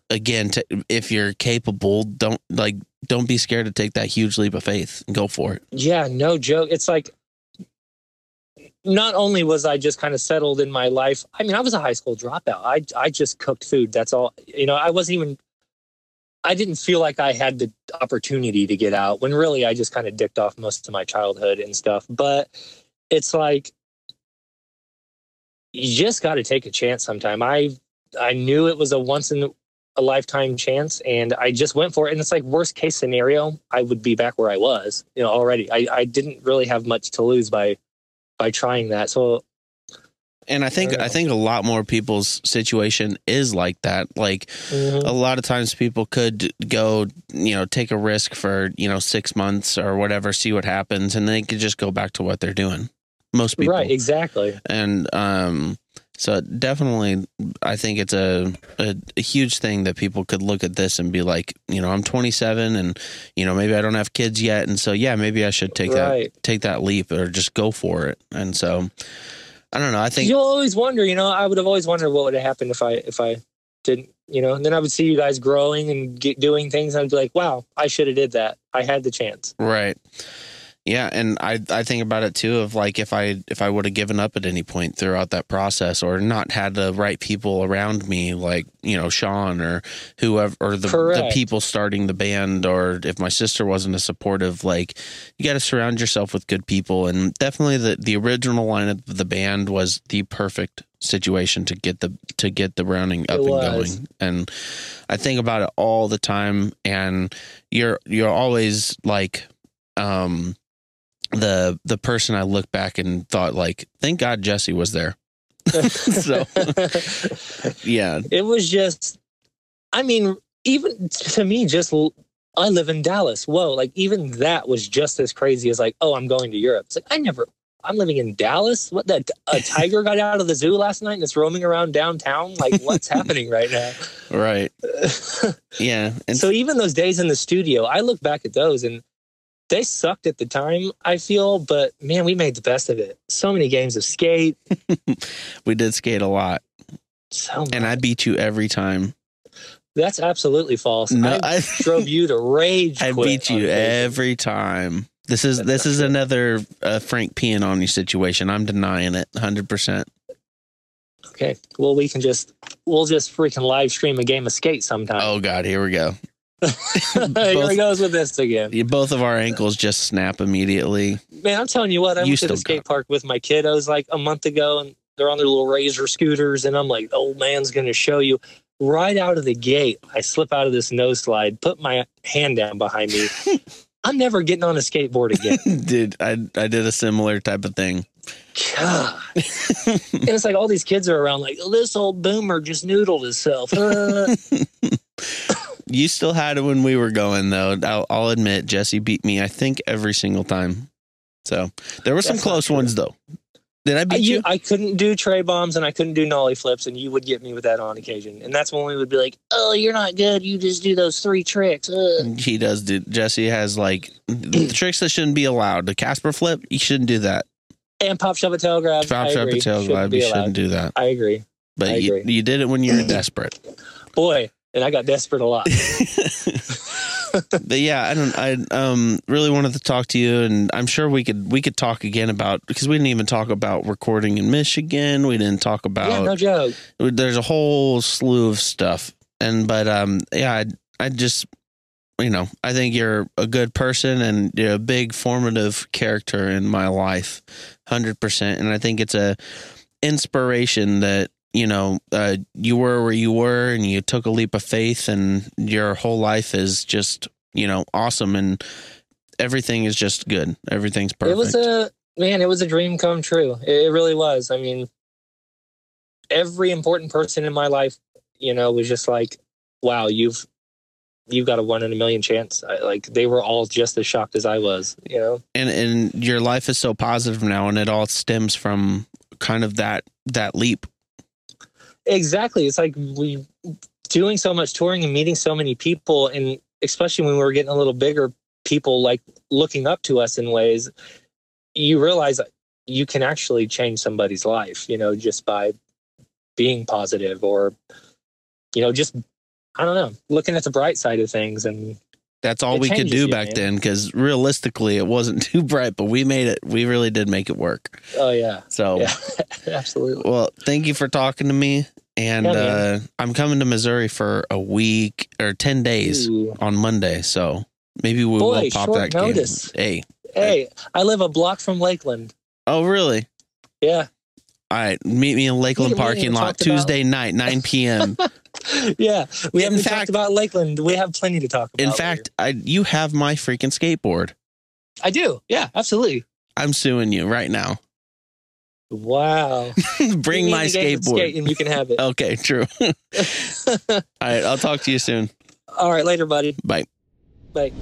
again to, if you're capable don't like don't be scared to take that huge leap of faith and go for it Yeah, no joke. It's like not only was I just kind of settled in my life. I mean, I was a high school dropout. I I just cooked food. That's all. You know, I wasn't even I didn't feel like I had the opportunity to get out when really I just kind of dicked off most of my childhood and stuff. But it's like you just got to take a chance sometime. I I knew it was a once in a lifetime chance and I just went for it. And it's like worst case scenario, I would be back where I was, you know, already. I, I didn't really have much to lose by by trying that. So And I think I I think a lot more people's situation is like that. Like mhm. a lot of times people could go, you know, take a risk for, you know, 6 months or whatever, see what happens and they could just go back to what they're doing. Most people. right, exactly. and um so definitely i think it's a, a a huge thing that people could look at this and be like you know i'm 27 and you know maybe i don't have kids yet and so yeah maybe i should take right. that take that leap or just go for it and so i don't know i think You'll always wonder, you know, I would have always wondered what would have happened if I if I didn't, you know, and then I would see you guys growing and get, doing things and I'd be like, wow, I should have did that. I had the chance. right yeah and i i think about it too of like if i if i would have given up at any point throughout that process or not had the right people around me like you know sean or whoever or the, the people starting the band or if my sister wasn't as supportive like you got to surround yourself with good people. And definitely the the original lineup of the band was the perfect situation to get the to get the browning up and going. And i think about it all the time and you're you're always like um the the person i look back and thought like thank god jesse was there. So- yeah. It was just i mean even to me just I live in dallas. Whoa like even that was just as crazy as like oh i'm going to europe. It's like i never i'm living in dallas? What that a tiger got out of the zoo last night and it's roaming around downtown? Like what's happening right now? Right. Yeah and so even those days in the studio i look back at those and they sucked at the time i feel but man we made the best of it. So many games of skate. We did skate a lot. So much. and i beat you every time. That's absolutely false. No I i, drove you to rage I beat you every time. This is That's this is true. another uh, frank peeing on you situation. I'm denying it 100% Okay. Well, we can just we'll just freaking live stream a game of skate sometime. oh god. Here we go Here he goes with this again. Both of our ankles just snap immediately Man, I'm telling you what, I You went to the skate got- park with my kiddos like a month ago, and they're on their little razor scooters, and I'm like, old man's going to show you. Right out of the gate, I slip out of this nose slide, put my hand down behind me. I'm never getting on a skateboard again. Dude, I I did a similar type of thing. God. and it's like all these kids are around, like, oh, this old boomer just noodled himself. Uh, You still had it when we were going, though. I'll, I'll admit, Jesse beat me. I think every single time. So there were some That's close ones, though. Did I I, beat you, you? I couldn't do tre bombs and I couldn't do nollie flips, and you would get me with that on occasion. And that's when we would be like, "Oh, you're not good. You just do those three tricks." Uh. He does. Do, Jesse has like the tricks that shouldn't be allowed. The Casper flip, you shouldn't do that. And pop shove a tail grab. Pop shove a tail grab, you shouldn't do that. I agree, But I you, you did it when you were desperate. boy. And I got desperate a lot. but yeah, I don't. I um really wanted to talk to you, and I'm sure we could we could talk again about because we didn't even talk about recording in Michigan. We didn't talk about yeah, no joke. there's a whole slew of stuff and but um yeah i i just you know i think you're a good person and you're a big formative character in my life 100% and i think it's a inspiration that you know uh, you were where you were and you took a leap of faith and your whole life is just you know awesome and everything is just good everything's perfect It was a man. It was a dream come true. It, really was. I mean, every important person in my life, you know, was just like, "Wow, you've you've got a one in a million chance." I, like they were all just as shocked as I was. You know. and and your life is so positive now and it all stems from kind of that that leap Exactly. It's like we doing so much touring and meeting so many people, and especially when we were getting a little bigger, people like looking up to us in ways. You realize you can actually change somebody's life, you know, just by being positive or, you know, just I don't know, looking at the bright side of things. And that's all It we could do you, back man. then because realistically it wasn't too bright but we made it we really did make it work oh yeah, so yeah, absolutely. well thank you for talking to me and Yeah, uh i'm coming to missouri for a week or 10 days Ooh. on monday so maybe we Boy, will pop that game. notice. hey Hey, I live a block from Lakeland. oh really Yeah, all right meet me in lakeland We- we parking even lot talked about- tuesday night 9 p.m yeah, we In haven't fact- talked about Lakeland. We have plenty to talk about. In fact, I you have my freaking skateboard. I do. Yeah, absolutely. I'm suing you right now. Wow. Bring my the game of skateboard. skate and you can have it. Okay, true. All right, I'll talk to you soon. All right, later, buddy. Bye. Bye.